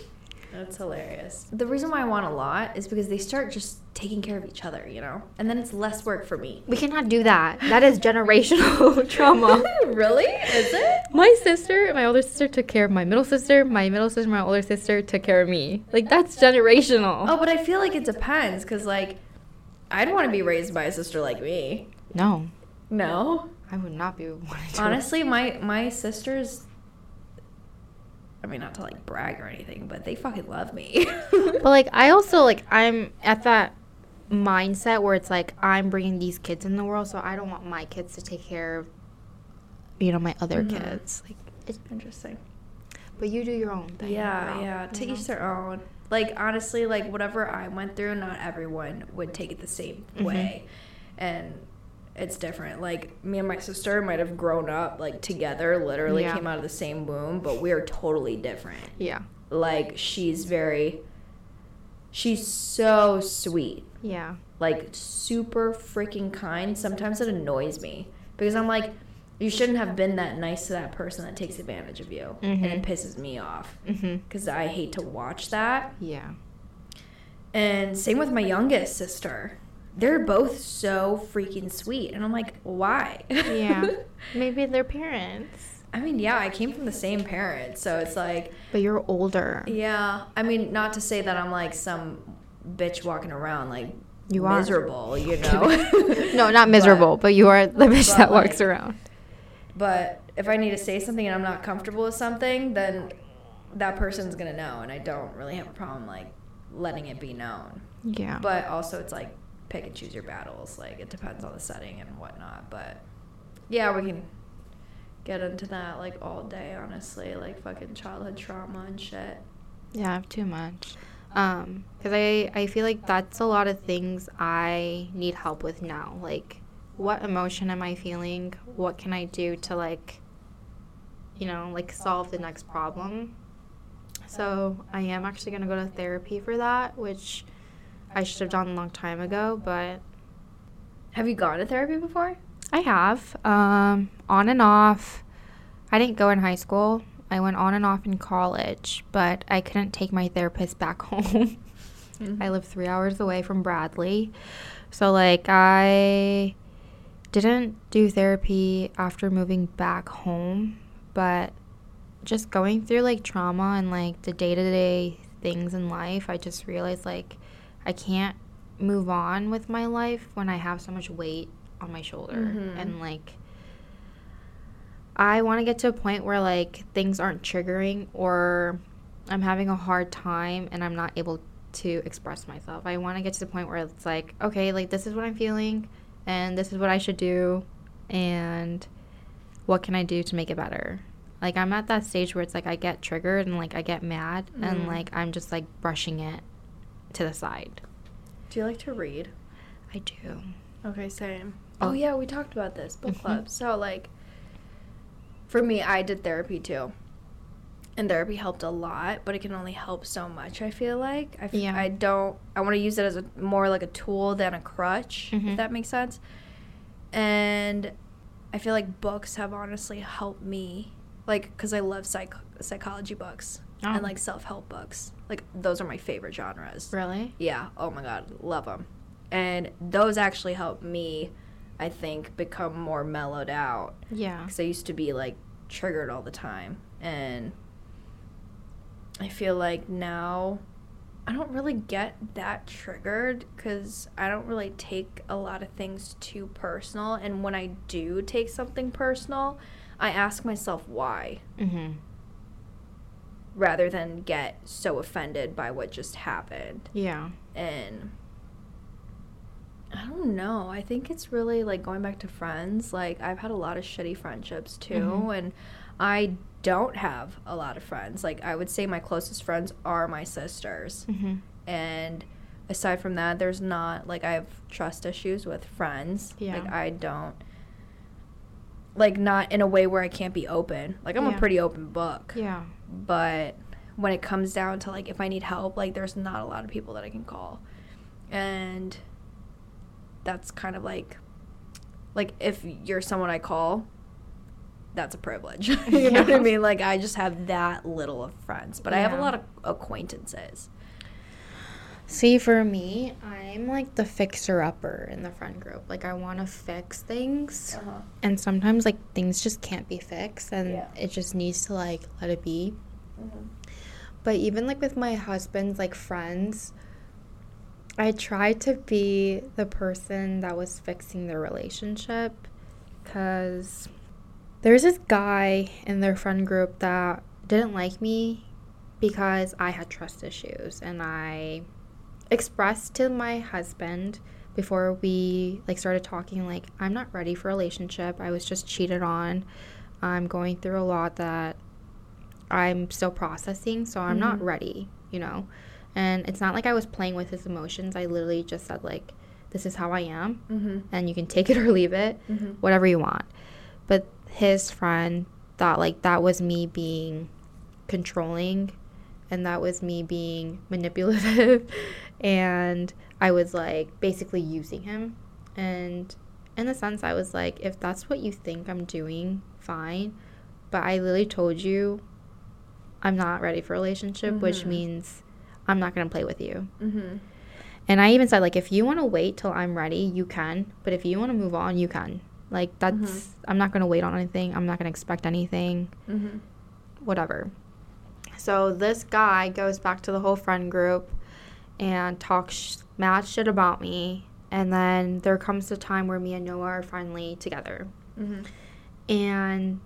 That's hilarious. The reason why I want a lot is because they start just taking care of each other, you know? And then it's less work for me. We cannot do that. That is generational trauma. really? Is it? My sister, my older sister took care of my middle sister. My middle sister, my older sister took care of me. Like that's generational. Oh, but I feel like it depends because, like, I'd want to be raised by a sister like me. No, No? I would not be wanting to. Honestly, my my sisters. I mean, not to like brag or anything, but they fucking love me. But like I also like I'm at that mindset where it's like I'm bringing these kids in the world, so I don't want my kids to take care of you know my other Mhm. kids. Like, it's, Interesting. but you do your own thing. Yeah, yeah. To know? each their own. Like honestly, like whatever I went through, not everyone would take it the same Mhm. way, and it's different. Like me and my sister might have grown up like together, literally Yeah. came out of the same womb, but we are totally different. Yeah, Like she's very, she's so sweet, yeah, like super freaking kind. Sometimes it annoys me because I'm like. You shouldn't have been that nice to that person that takes advantage of you, and it pisses me off mm-hmm. because I hate to watch that. yeah, And same with my youngest sister. They're both so freaking sweet. And I'm like, why? yeah. Maybe their parents, I mean, yeah, I came from the same parents. So it's like, but you're older. yeah. I mean, not to say that I'm like some bitch walking around like You are. miserable, you know? No, not miserable, but, you are the bitch but, that walks around. But if I need to say something and I'm not comfortable with something, then that person's to know. And I don't really have a problem like letting it be known. Yeah. But also, it's like pick and choose your battles. Like it depends on the setting and whatnot. But yeah, we can get into that like all day. Honestly, like fucking childhood trauma and shit. Yeah, I have too much. Um, because I I feel like that's a lot of things I need help with now. Like, what emotion am I feeling? What can I do to like, you know, like solve the next problem? So I am actually gonna go to therapy for that, which I should have done a long time ago, but Have you gone to therapy before? I have. Um, on and off. I didn't go in high school. I went on and off in college, but I couldn't take my therapist back home. I live three hours away from Bradley. So, like, I didn't do therapy after moving back home, but just going through like trauma and like the day to day things in life, I just realized like I can't move on with my life when I have so much weight on my shoulder. Mhm. And like, I want to get to a point where like things aren't triggering or I'm having a hard time and I'm not able to express myself. I want to get to the point where it's like, okay, like this is what I'm feeling and this is what I should do and what can I do to make it better? Like I'm at that stage where it's like I get triggered and like I get mad and Mhm. like I'm just like brushing it to the side. Do you like to read? I do. Okay, same. Oh. Oh, yeah, we talked about this book Mhm. club. So like, for me, I did therapy too, and therapy helped a lot, but it can only help so much. I feel like I, f- Yeah. I don't. I want to use it as a more like a tool than a crutch, Mhm. if that makes sense. And I feel like books have honestly helped me, like, because I love psych psychology books Oh. and like self help books. Like those are my favorite genres. Really? Yeah. Oh my God. Love them. And those actually helped me, I think, become more mellowed out. Yeah. Because I used to be like triggered all the time. And I feel like now I don't really get that triggered because I don't really take a lot of things too personal. And when I do take something personal, I ask myself why Mhm. rather than get so offended by what just happened. Yeah. and I don't know. I think it's really like going back to friends. Like I've had a lot of shitty friendships too, Mhm. and I don't have a lot of friends. Like I would say my closest friends are my sisters, Mhm. and aside from that, there's not like I have trust issues with friends. Yeah. Like I don't. Like not in a way where I can't be open. Like I'm Yeah. a pretty open book Yeah. but when it comes down to like if I need help, like there's not a lot of people that I can call. And that's kind of like like if you're someone I call, that's a privilege. you know what I mean? Like I just have that little of friends, but I have a lot of acquaintances. See, for me, I'm like the fixer upper in the friend group. Like, I want to fix things. Uh-huh. And sometimes, like, things just can't be fixed. And Yeah. it just needs to, like, let it be. Mhm. But even, like, with my husband's, like, friends, I tried to be the person that was fixing their relationship. Because there's this guy in their friend group that didn't like me because I had trust issues. And I expressed to my husband before we like started talking like I'm not ready for a relationship. I was just cheated on. I'm going through a lot that I'm still processing, so I'm not Mhm. ready, you know. And it's not like I was playing with his emotions. I literally just said like this is how I am Mm-hmm. and you can take it or leave it, Mm-hmm. whatever you want. But his friend thought like that was me being controlling and that was me being manipulative and I was like basically using him and in a sense I was like if that's what you think I'm doing fine but I literally told you I'm not ready for a relationship which Mhm. means I'm not going to play with you Mm-hmm. and I even said like if you want to wait till I'm ready, you can. But if you want to move on, you can. Like that's Mhm. I'm not going to wait on anything. I'm not going to expect anything. Mm-hmm. Whatever. So this guy goes back to the whole friend group and talks sh- mad shit about me. And then there comes the time where me and Noah are finally together. Mm-hmm. And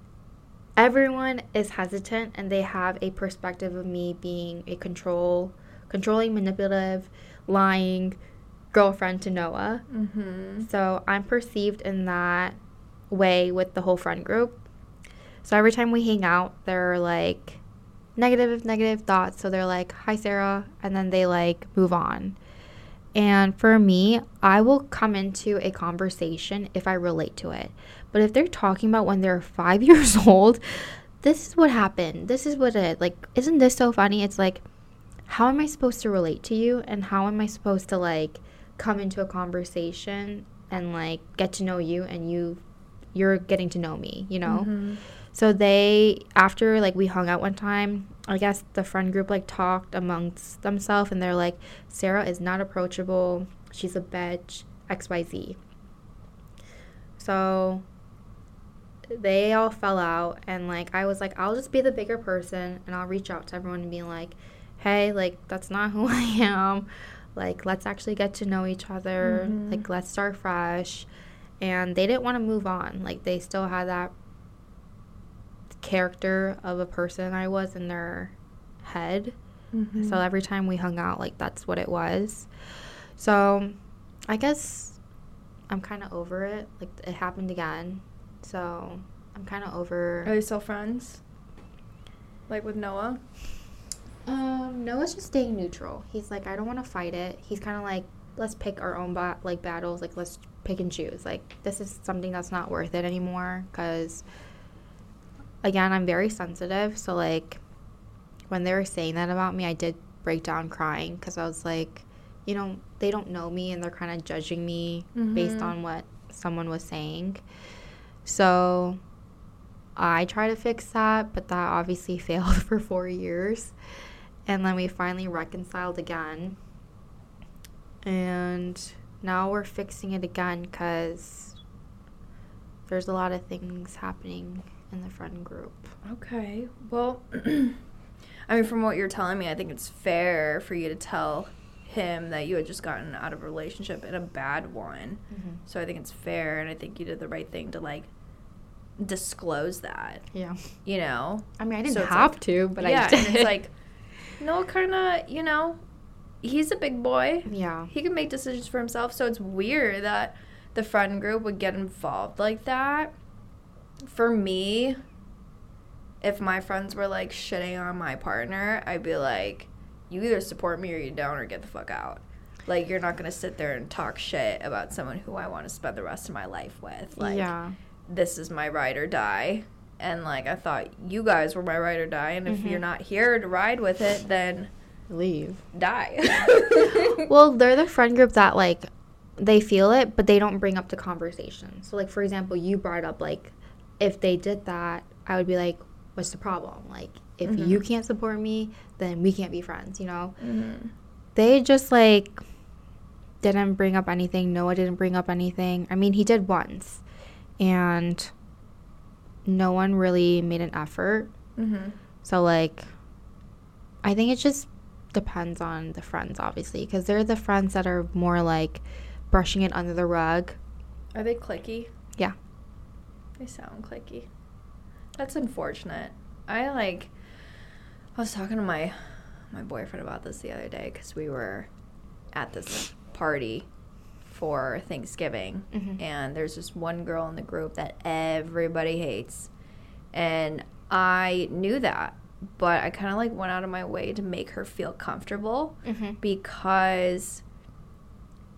everyone is hesitant and they have a perspective of me being a control controlling manipulative lying girlfriend to noah. Mm-hmm. so i'm perceived in that way with the whole friend group. So every time we hang out they're like negative negative thoughts. So they're like hi sarah and then they like move on. And for me i will come into a conversation if i relate to it. But if they're talking about when they're five years old this is what happened. This is what it like isn't this so funny? It's like how am i supposed to relate to you? And how am i supposed to like come into a conversation and like get to know you and you you're getting to know me you know Mm-hmm. so they after like we hung out one time, I guess the friend group like talked amongst themselves and they're like, Sarah is not approachable. She's a bitch. XYZ. So they all fell out and like I was like, I'll just be the bigger person and I'll reach out to everyone and be like, Hey, like that's not who I am. Like let's actually get to know each other. Mhm. Like let's start fresh. And they didn't want to move on. Like they still had that character of a person I was in their head. Mm-hmm. So every time we hung out, like that's what it was. So I guess I'm kind of over it. Like it happened again. So I'm kind of over. Are they still friends? Like with Noah? Um, Noah's just staying neutral. He's like, I don't want to fight it. He's kind of like, let's pick our own ba- like battles. Like let's pick and choose. Like this is something that's not worth it anymore. Cause again, I'm very sensitive. So like when they were saying that about me, I did break down crying because I was like, you know, they don't know me and they're kind of judging me based Mhm. on what someone was saying. So I tried to fix that, but that obviously failed for four years. And then we finally reconciled again. And now we're fixing it again because there's a lot of things happening in the friend group. Okay. Well, I mean, from what you're telling me, I think it's fair for you to tell him that you had just gotten out of a relationship in a bad one. Mm-hmm. So I think it's fair, and I think you did the right thing to like disclose that. Yeah. You know? I mean, I didn't So have like- to, but yeah, I did. and it's like, no, kind of, you know, he's a big boy. yeah. He can make decisions for himself. So it's weird that the friend group would get involved like that. For me, if my friends were like shitting on my partner, I'd be like, you either support me or you don't, or get the fuck out. Like, you're not gonna sit there and talk shit about someone who I want to spend the rest of my life with. Like, yeah. this is my ride or die. And like, I thought you guys were my ride or die. And if Mhm. you're not here to ride with it, then Leave. die. well, they're the friend group that like they feel it, but they don't bring up the conversation. So, like for example, you brought up like if they did that, I would be like, what's the problem? Like, if Mhm. you can't support me, then we can't be friends, you know? Mm-hmm. They just like didn't bring up anything. Noah didn't bring up anything. I mean, he did once, and no one really made an effort. Mm-hmm. So, like, I think it just depends on the friends, obviously, because they're the friends that are more like brushing it under the rug. Are they clicky? Yeah. They sound clicky. That's unfortunate. I like. I was talking to my my boyfriend about this the other day because we were at this party for Thanksgiving, Mhm. and there's this one girl in the group that everybody hates, and I knew that, but I kind of like went out of my way to make her feel comfortable Mm-hmm. because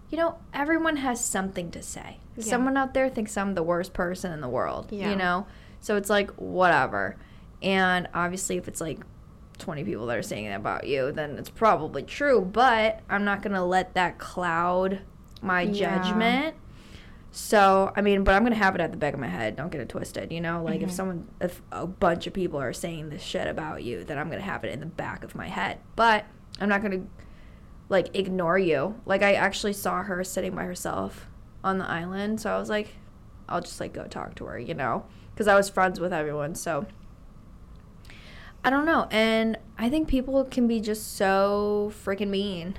you know everyone has something to say Yeah. someone out there thinks i'm the worst person in the world Yeah. you know so it's like whatever and obviously if it's like 20 people that are saying that about you then it's probably true but i'm not gonna let that cloud my Yeah. judgment so i mean but i'm gonna have it at the back of my head don't get it twisted you know like if Mhm. someone if a bunch of people are saying this shit about you then i'm gonna have it in the back of my head but i'm not gonna like ignore you. Like I actually saw her sitting by herself on the island, so I was like, I'll just like go talk to her, you know, because I was friends with everyone. So I don't know, and I think people can be just so freaking mean,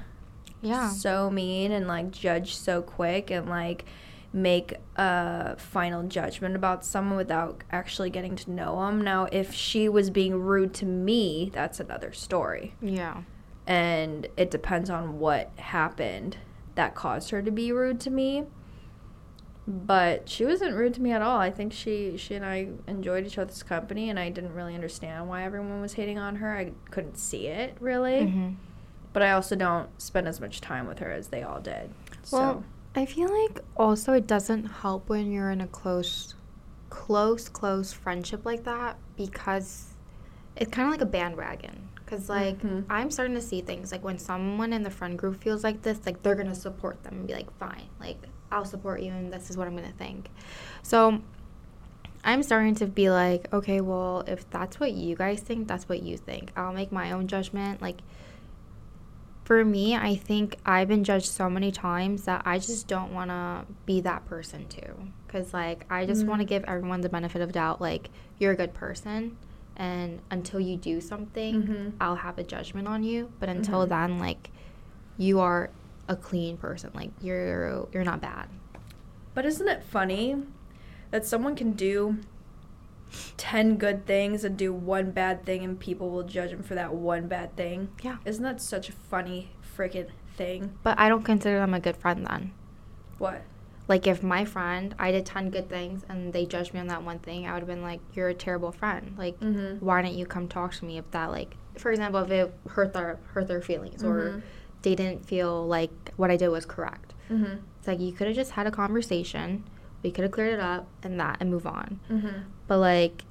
Yeah. so mean, and like judge so quick and like make a final judgment about someone without actually getting to know them. Now, if she was being rude to me, that's another story Yeah. and it depends on what happened that caused her to be rude to me but she wasn't rude to me at all i think she she and i enjoyed each other's company and i didn't really understand why everyone was hating on her i couldn't see it really Mm-hmm. But i also don't spend as much time with her as they all did Well, I feel like also it doesn't help when you're in a close, close, close friendship like that because it's kind of like a bandwagon. Because, like, Mhm. I'm starting to see things like when someone in the friend group feels like this, like, they're going to support them and be like, fine, like, I'll support you and this is what I'm going to think. So, I'm starting to be like, okay, well, if that's what you guys think, that's what you think. I'll make my own judgment. Like, for me, I think I've been judged so many times that I just don't want to be that person too. Because, like, I just want to give everyone the benefit of doubt. Like, you're a good person. And until you do something, Mhm. I'll have a judgment on you. But until Mhm. then, like, you are a clean person. Like, you're you're not bad. but isn't it funny that someone can do 10 good things and do one bad thing and people will judge them for that one bad thing Yeah. isn't that such a funny freaking thing But I don't consider them a good friend then. what Like, if my friend, I did 10 good things and they judged me on that one thing, I would have been like, you're a terrible friend. Like, Mhm. why didn't you come talk to me if that, like, for example, if it hurt their, hurt their feelings or Mhm. they didn't feel like what I did was correct. Mm-hmm. It's like, you could have just had a conversation, we could have cleared it up and that and move on. Mm-hmm. But, like,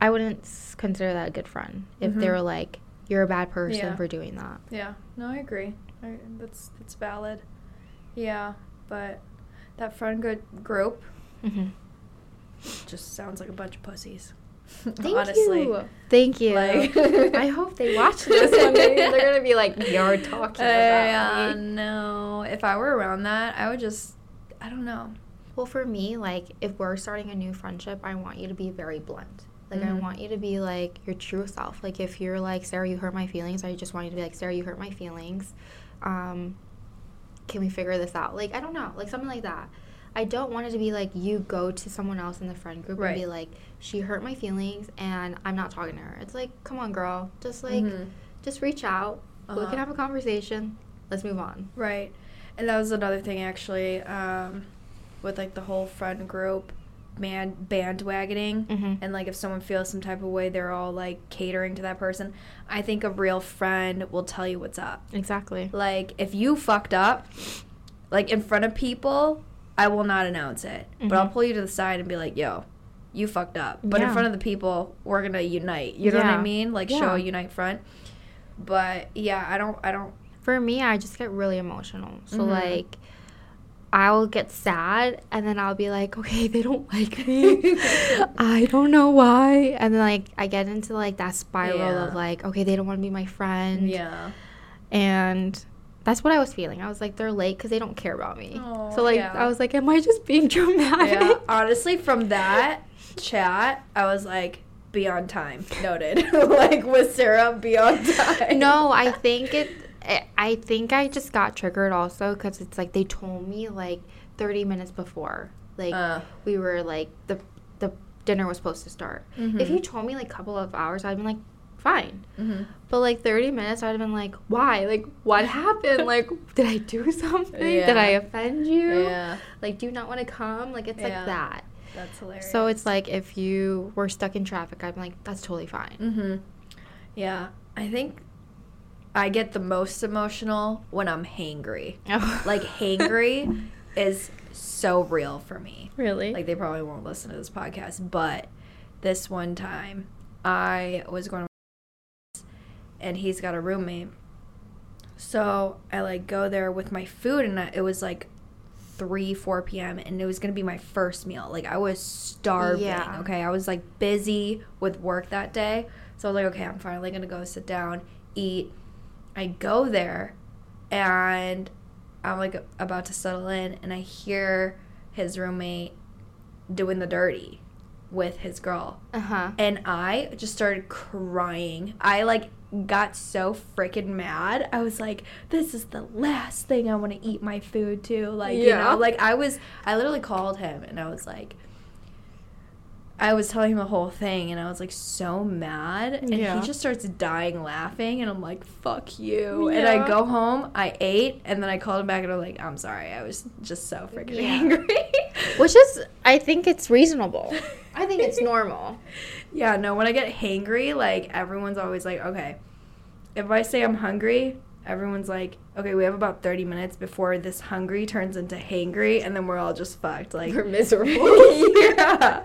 I wouldn't consider that a good friend if they Mhm. were like, you're a bad person Yeah. for doing that. Yeah, no, I agree. I, that's that's valid. Yeah, but that friend good group hmm just sounds like a bunch of pussies. Thank Honestly. you. Thank you. Like- I hope they watch this one day. They're gonna be like, "You're talking Uh, about me." no, if I were around that, I would just, I don't know. Well, for me, like, if we're starting a new friendship, I want you to be very blunt. Like, I Mhm. want you to be like your true self. Like, if you're like, Sarah, you hurt my feelings, I just want you to be like, Sarah, you hurt my feelings. Um, can we figure this out? Like, I don't know, like something like that. I don't want it to be like you go to someone else in the friend group Right. and be like, she hurt my feelings and I'm not talking to her. It's like, come on, girl, just like, Mhm. just reach out. We Uh-huh. can have a conversation. Let's move on. Right. And that was another thing actually, um, with like the whole friend group man bandwagoning. Mhm. And like if someone feels some type of way, they're all like catering to that person. I think a real friend will tell you what's up. Exactly. Like if you fucked up, like in front of people, I will not announce it. But I'll Mhm. pull you to the side and be like, yo, you fucked up. But in front of the people, we're gonna unite. You know what I mean? Like show a unite front. But yeah, I don't I don't For me, I just get really emotional. So Mhm. like I'll get sad and then I'll be like, okay, they don't like me. I don't know why. And then like I get into like that spiral Yeah. of like, okay, they don't want to be my friend. Yeah. And that's what I was feeling. I was like, they're late because they don't care about me. Aw, so like yeah. I was like, am I just being dramatic? Yeah. Honestly, from that chat, I was like, be on time. Noted. like with Sarah, be on time. no, I think it. I- think I just got triggered also because it's like they told me like 30 minutes before, like Uh. we were like the the dinner was supposed to start. Mhm. If you told me like a couple of hours, I'd been like, fine. Mhm. But like 30 minutes, I'd have been like, why? Like, what happened? like, did I do something? Did I offend you? Yeah. Like, do you not want to come? Like, it's Yeah. like that. That's hilarious. So it's like if you were stuck in traffic, I'd be like, that's totally fine. Mm-hmm. Yeah. I think I get the most emotional when I'm hangry. Oh. Like hangry is so real for me. really? Like they probably won't listen to this podcast, but this one time I was going to and he's got a roommate. So I like go there with my food and I, it was like 3 4 p.m. and it was going to be my first meal. Like I was starving, Yeah. okay? I was like busy with work that day. So I was like, okay, I'm finally going to go sit down, eat. I go there and I'm like about to settle in and I hear his roommate doing the dirty with his girl. Uh huh. And I just started crying. I like got so freaking mad. I was like, this is the last thing I want to eat my food to. Like, you know, like I was, I literally called him and I was like, I was telling him the whole thing and I was like so mad. And Yeah. he just starts dying laughing and I'm like, fuck you. And I go home, I ate, and then I called him back and I'm like, I'm sorry. I was just so freaking Yeah. angry. Which is, I think it's reasonable. I think it's normal. Yeah, no, when I get hangry, like everyone's always like, okay, if I say I'm hungry, everyone's like, okay, we have about 30 minutes before this hungry turns into hangry, and then we're all just fucked. Like, We're miserable. yeah.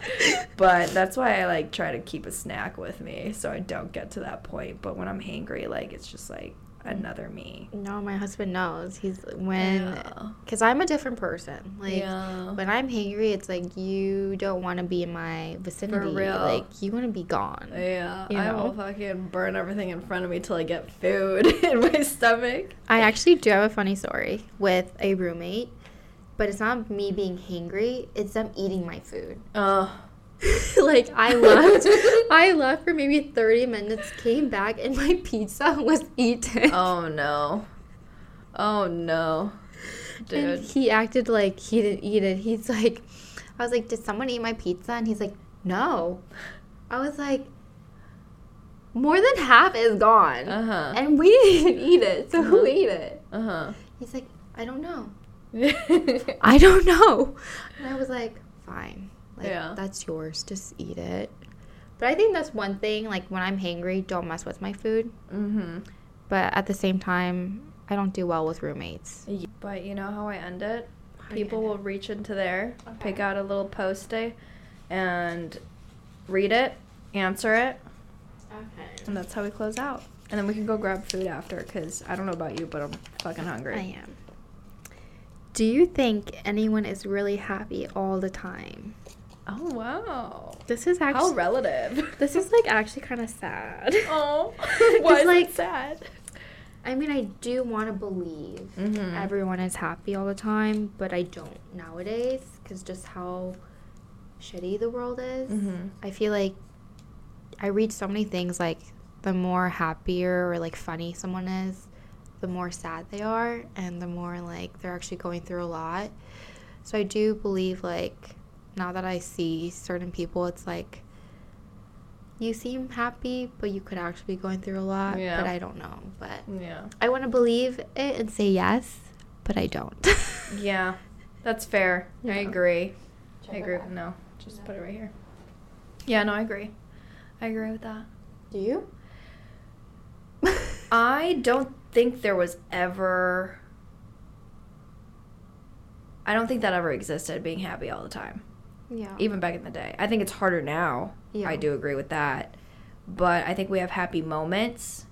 But that's why I like try to keep a snack with me so I don't get to that point. But when I'm hangry, like, it's just like another me. No, my husband knows. He's when, Yeah. because I'm a different person. Like, yeah. when I'm hangry, it's like you don't want to be in my vicinity. real. Like, you want to be gone. Yeah, You know? I will fucking burn everything in front of me till I get food in my stomach. I actually do have a funny story with a roommate, but it's not me being hangry, it's them eating my food. Oh, like I left I left for maybe 30 minutes, came back and my pizza was eaten. oh no. Oh no. And Dude. he acted like he didn't eat it. He's like I was like, "Did someone eat my pizza?" And he's like, "No." I was like, "More than half is gone." Uh-huh. And we didn't eat it. So who Uh-huh. ate it? Uh-huh. He's like, "I don't know." I don't know. And I was like, fine. Like, Yeah. that's yours. Just eat it. But I think that's one thing. Like, when I'm hangry, don't mess with my food. mm-hmm. But at the same time, I don't do well with roommates. But you know how I end it? you People end will reach into there, Okay. pick out a little post-it, and read it, answer it, Okay. and that's how we close out. And then we can go grab food after, because I don't know about you, but I'm fucking hungry. I am. Do you think anyone is really happy all the time? Oh, wow. This is actually How relative. this is like actually kind of sad. Oh, why is like- it sad? I mean, I do want to believe Mhm. everyone is happy all the time, but I don't nowadays because just how shitty the world is. Mhm. I feel like I read so many things like the more happier or like funny someone is, the more sad they are, and the more like they're actually going through a lot. So I do believe like now that I see certain people, it's like you seem happy, but you could actually be going through a lot. Yeah. But I don't know. But Yeah. I want to believe it and say yes, but I don't. Yeah, that's fair. I agree. Check I agree. out. No, just put it right here. Yeah, no, I agree. I agree with that. Do you? I don't think there was ever. I don't think that ever existed, being happy all the time. Yeah. Even back in the day. I think it's harder now. Yeah. I do agree with that. But I think we have happy moments.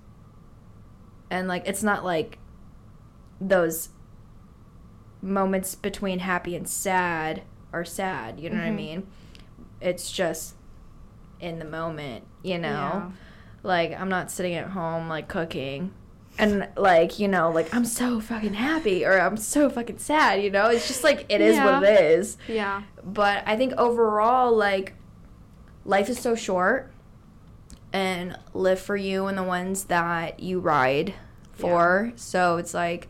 And, like, it's not like those moments between happy and sad are sad. You know what I Mhm. mean? It's just in the moment. You know, Yeah. like I'm not sitting at home like cooking. And like you know, like I'm so fucking happy or I'm so fucking sad. You know, it's just like it is what it is Yeah. but I think overall, like, life is so short, and live for you and the ones that you ride for. So it's like,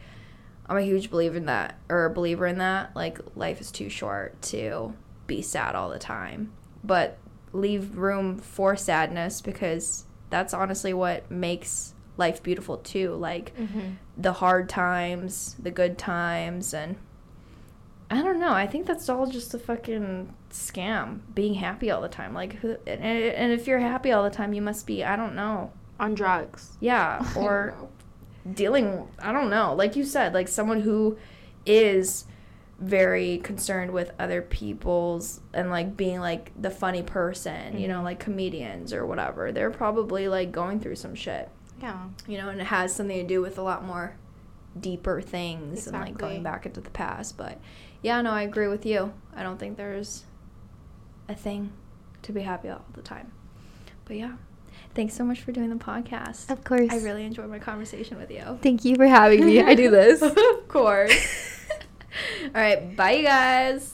I'm a huge believer in that, or a believer in that. Like, life is too short to be sad all the time, but leave room for sadness because that's honestly what makes life beautiful too. Like, Mm-hmm. the hard times, the good times, and I don't know. I think that's all just a fucking scam. Being happy all the time, like, who, and, and if you're happy all the time, you must be. I don't know. On drugs. Yeah, or dealing. I don't know. Like you said, like someone who is very concerned with other people's and like being like the funny person, you know, Mhm. like comedians or whatever. They're probably like going through some shit Yeah. you know, and it has something to do with a lot more deeper things and like going back into the past. But yeah, no, I agree with you. I don't think there's a thing to be happy all the time. But yeah, thanks so much for doing the podcast. Of course. I really enjoyed my conversation with you. Thank you for having me. I do this. of course. all right, bye, you guys.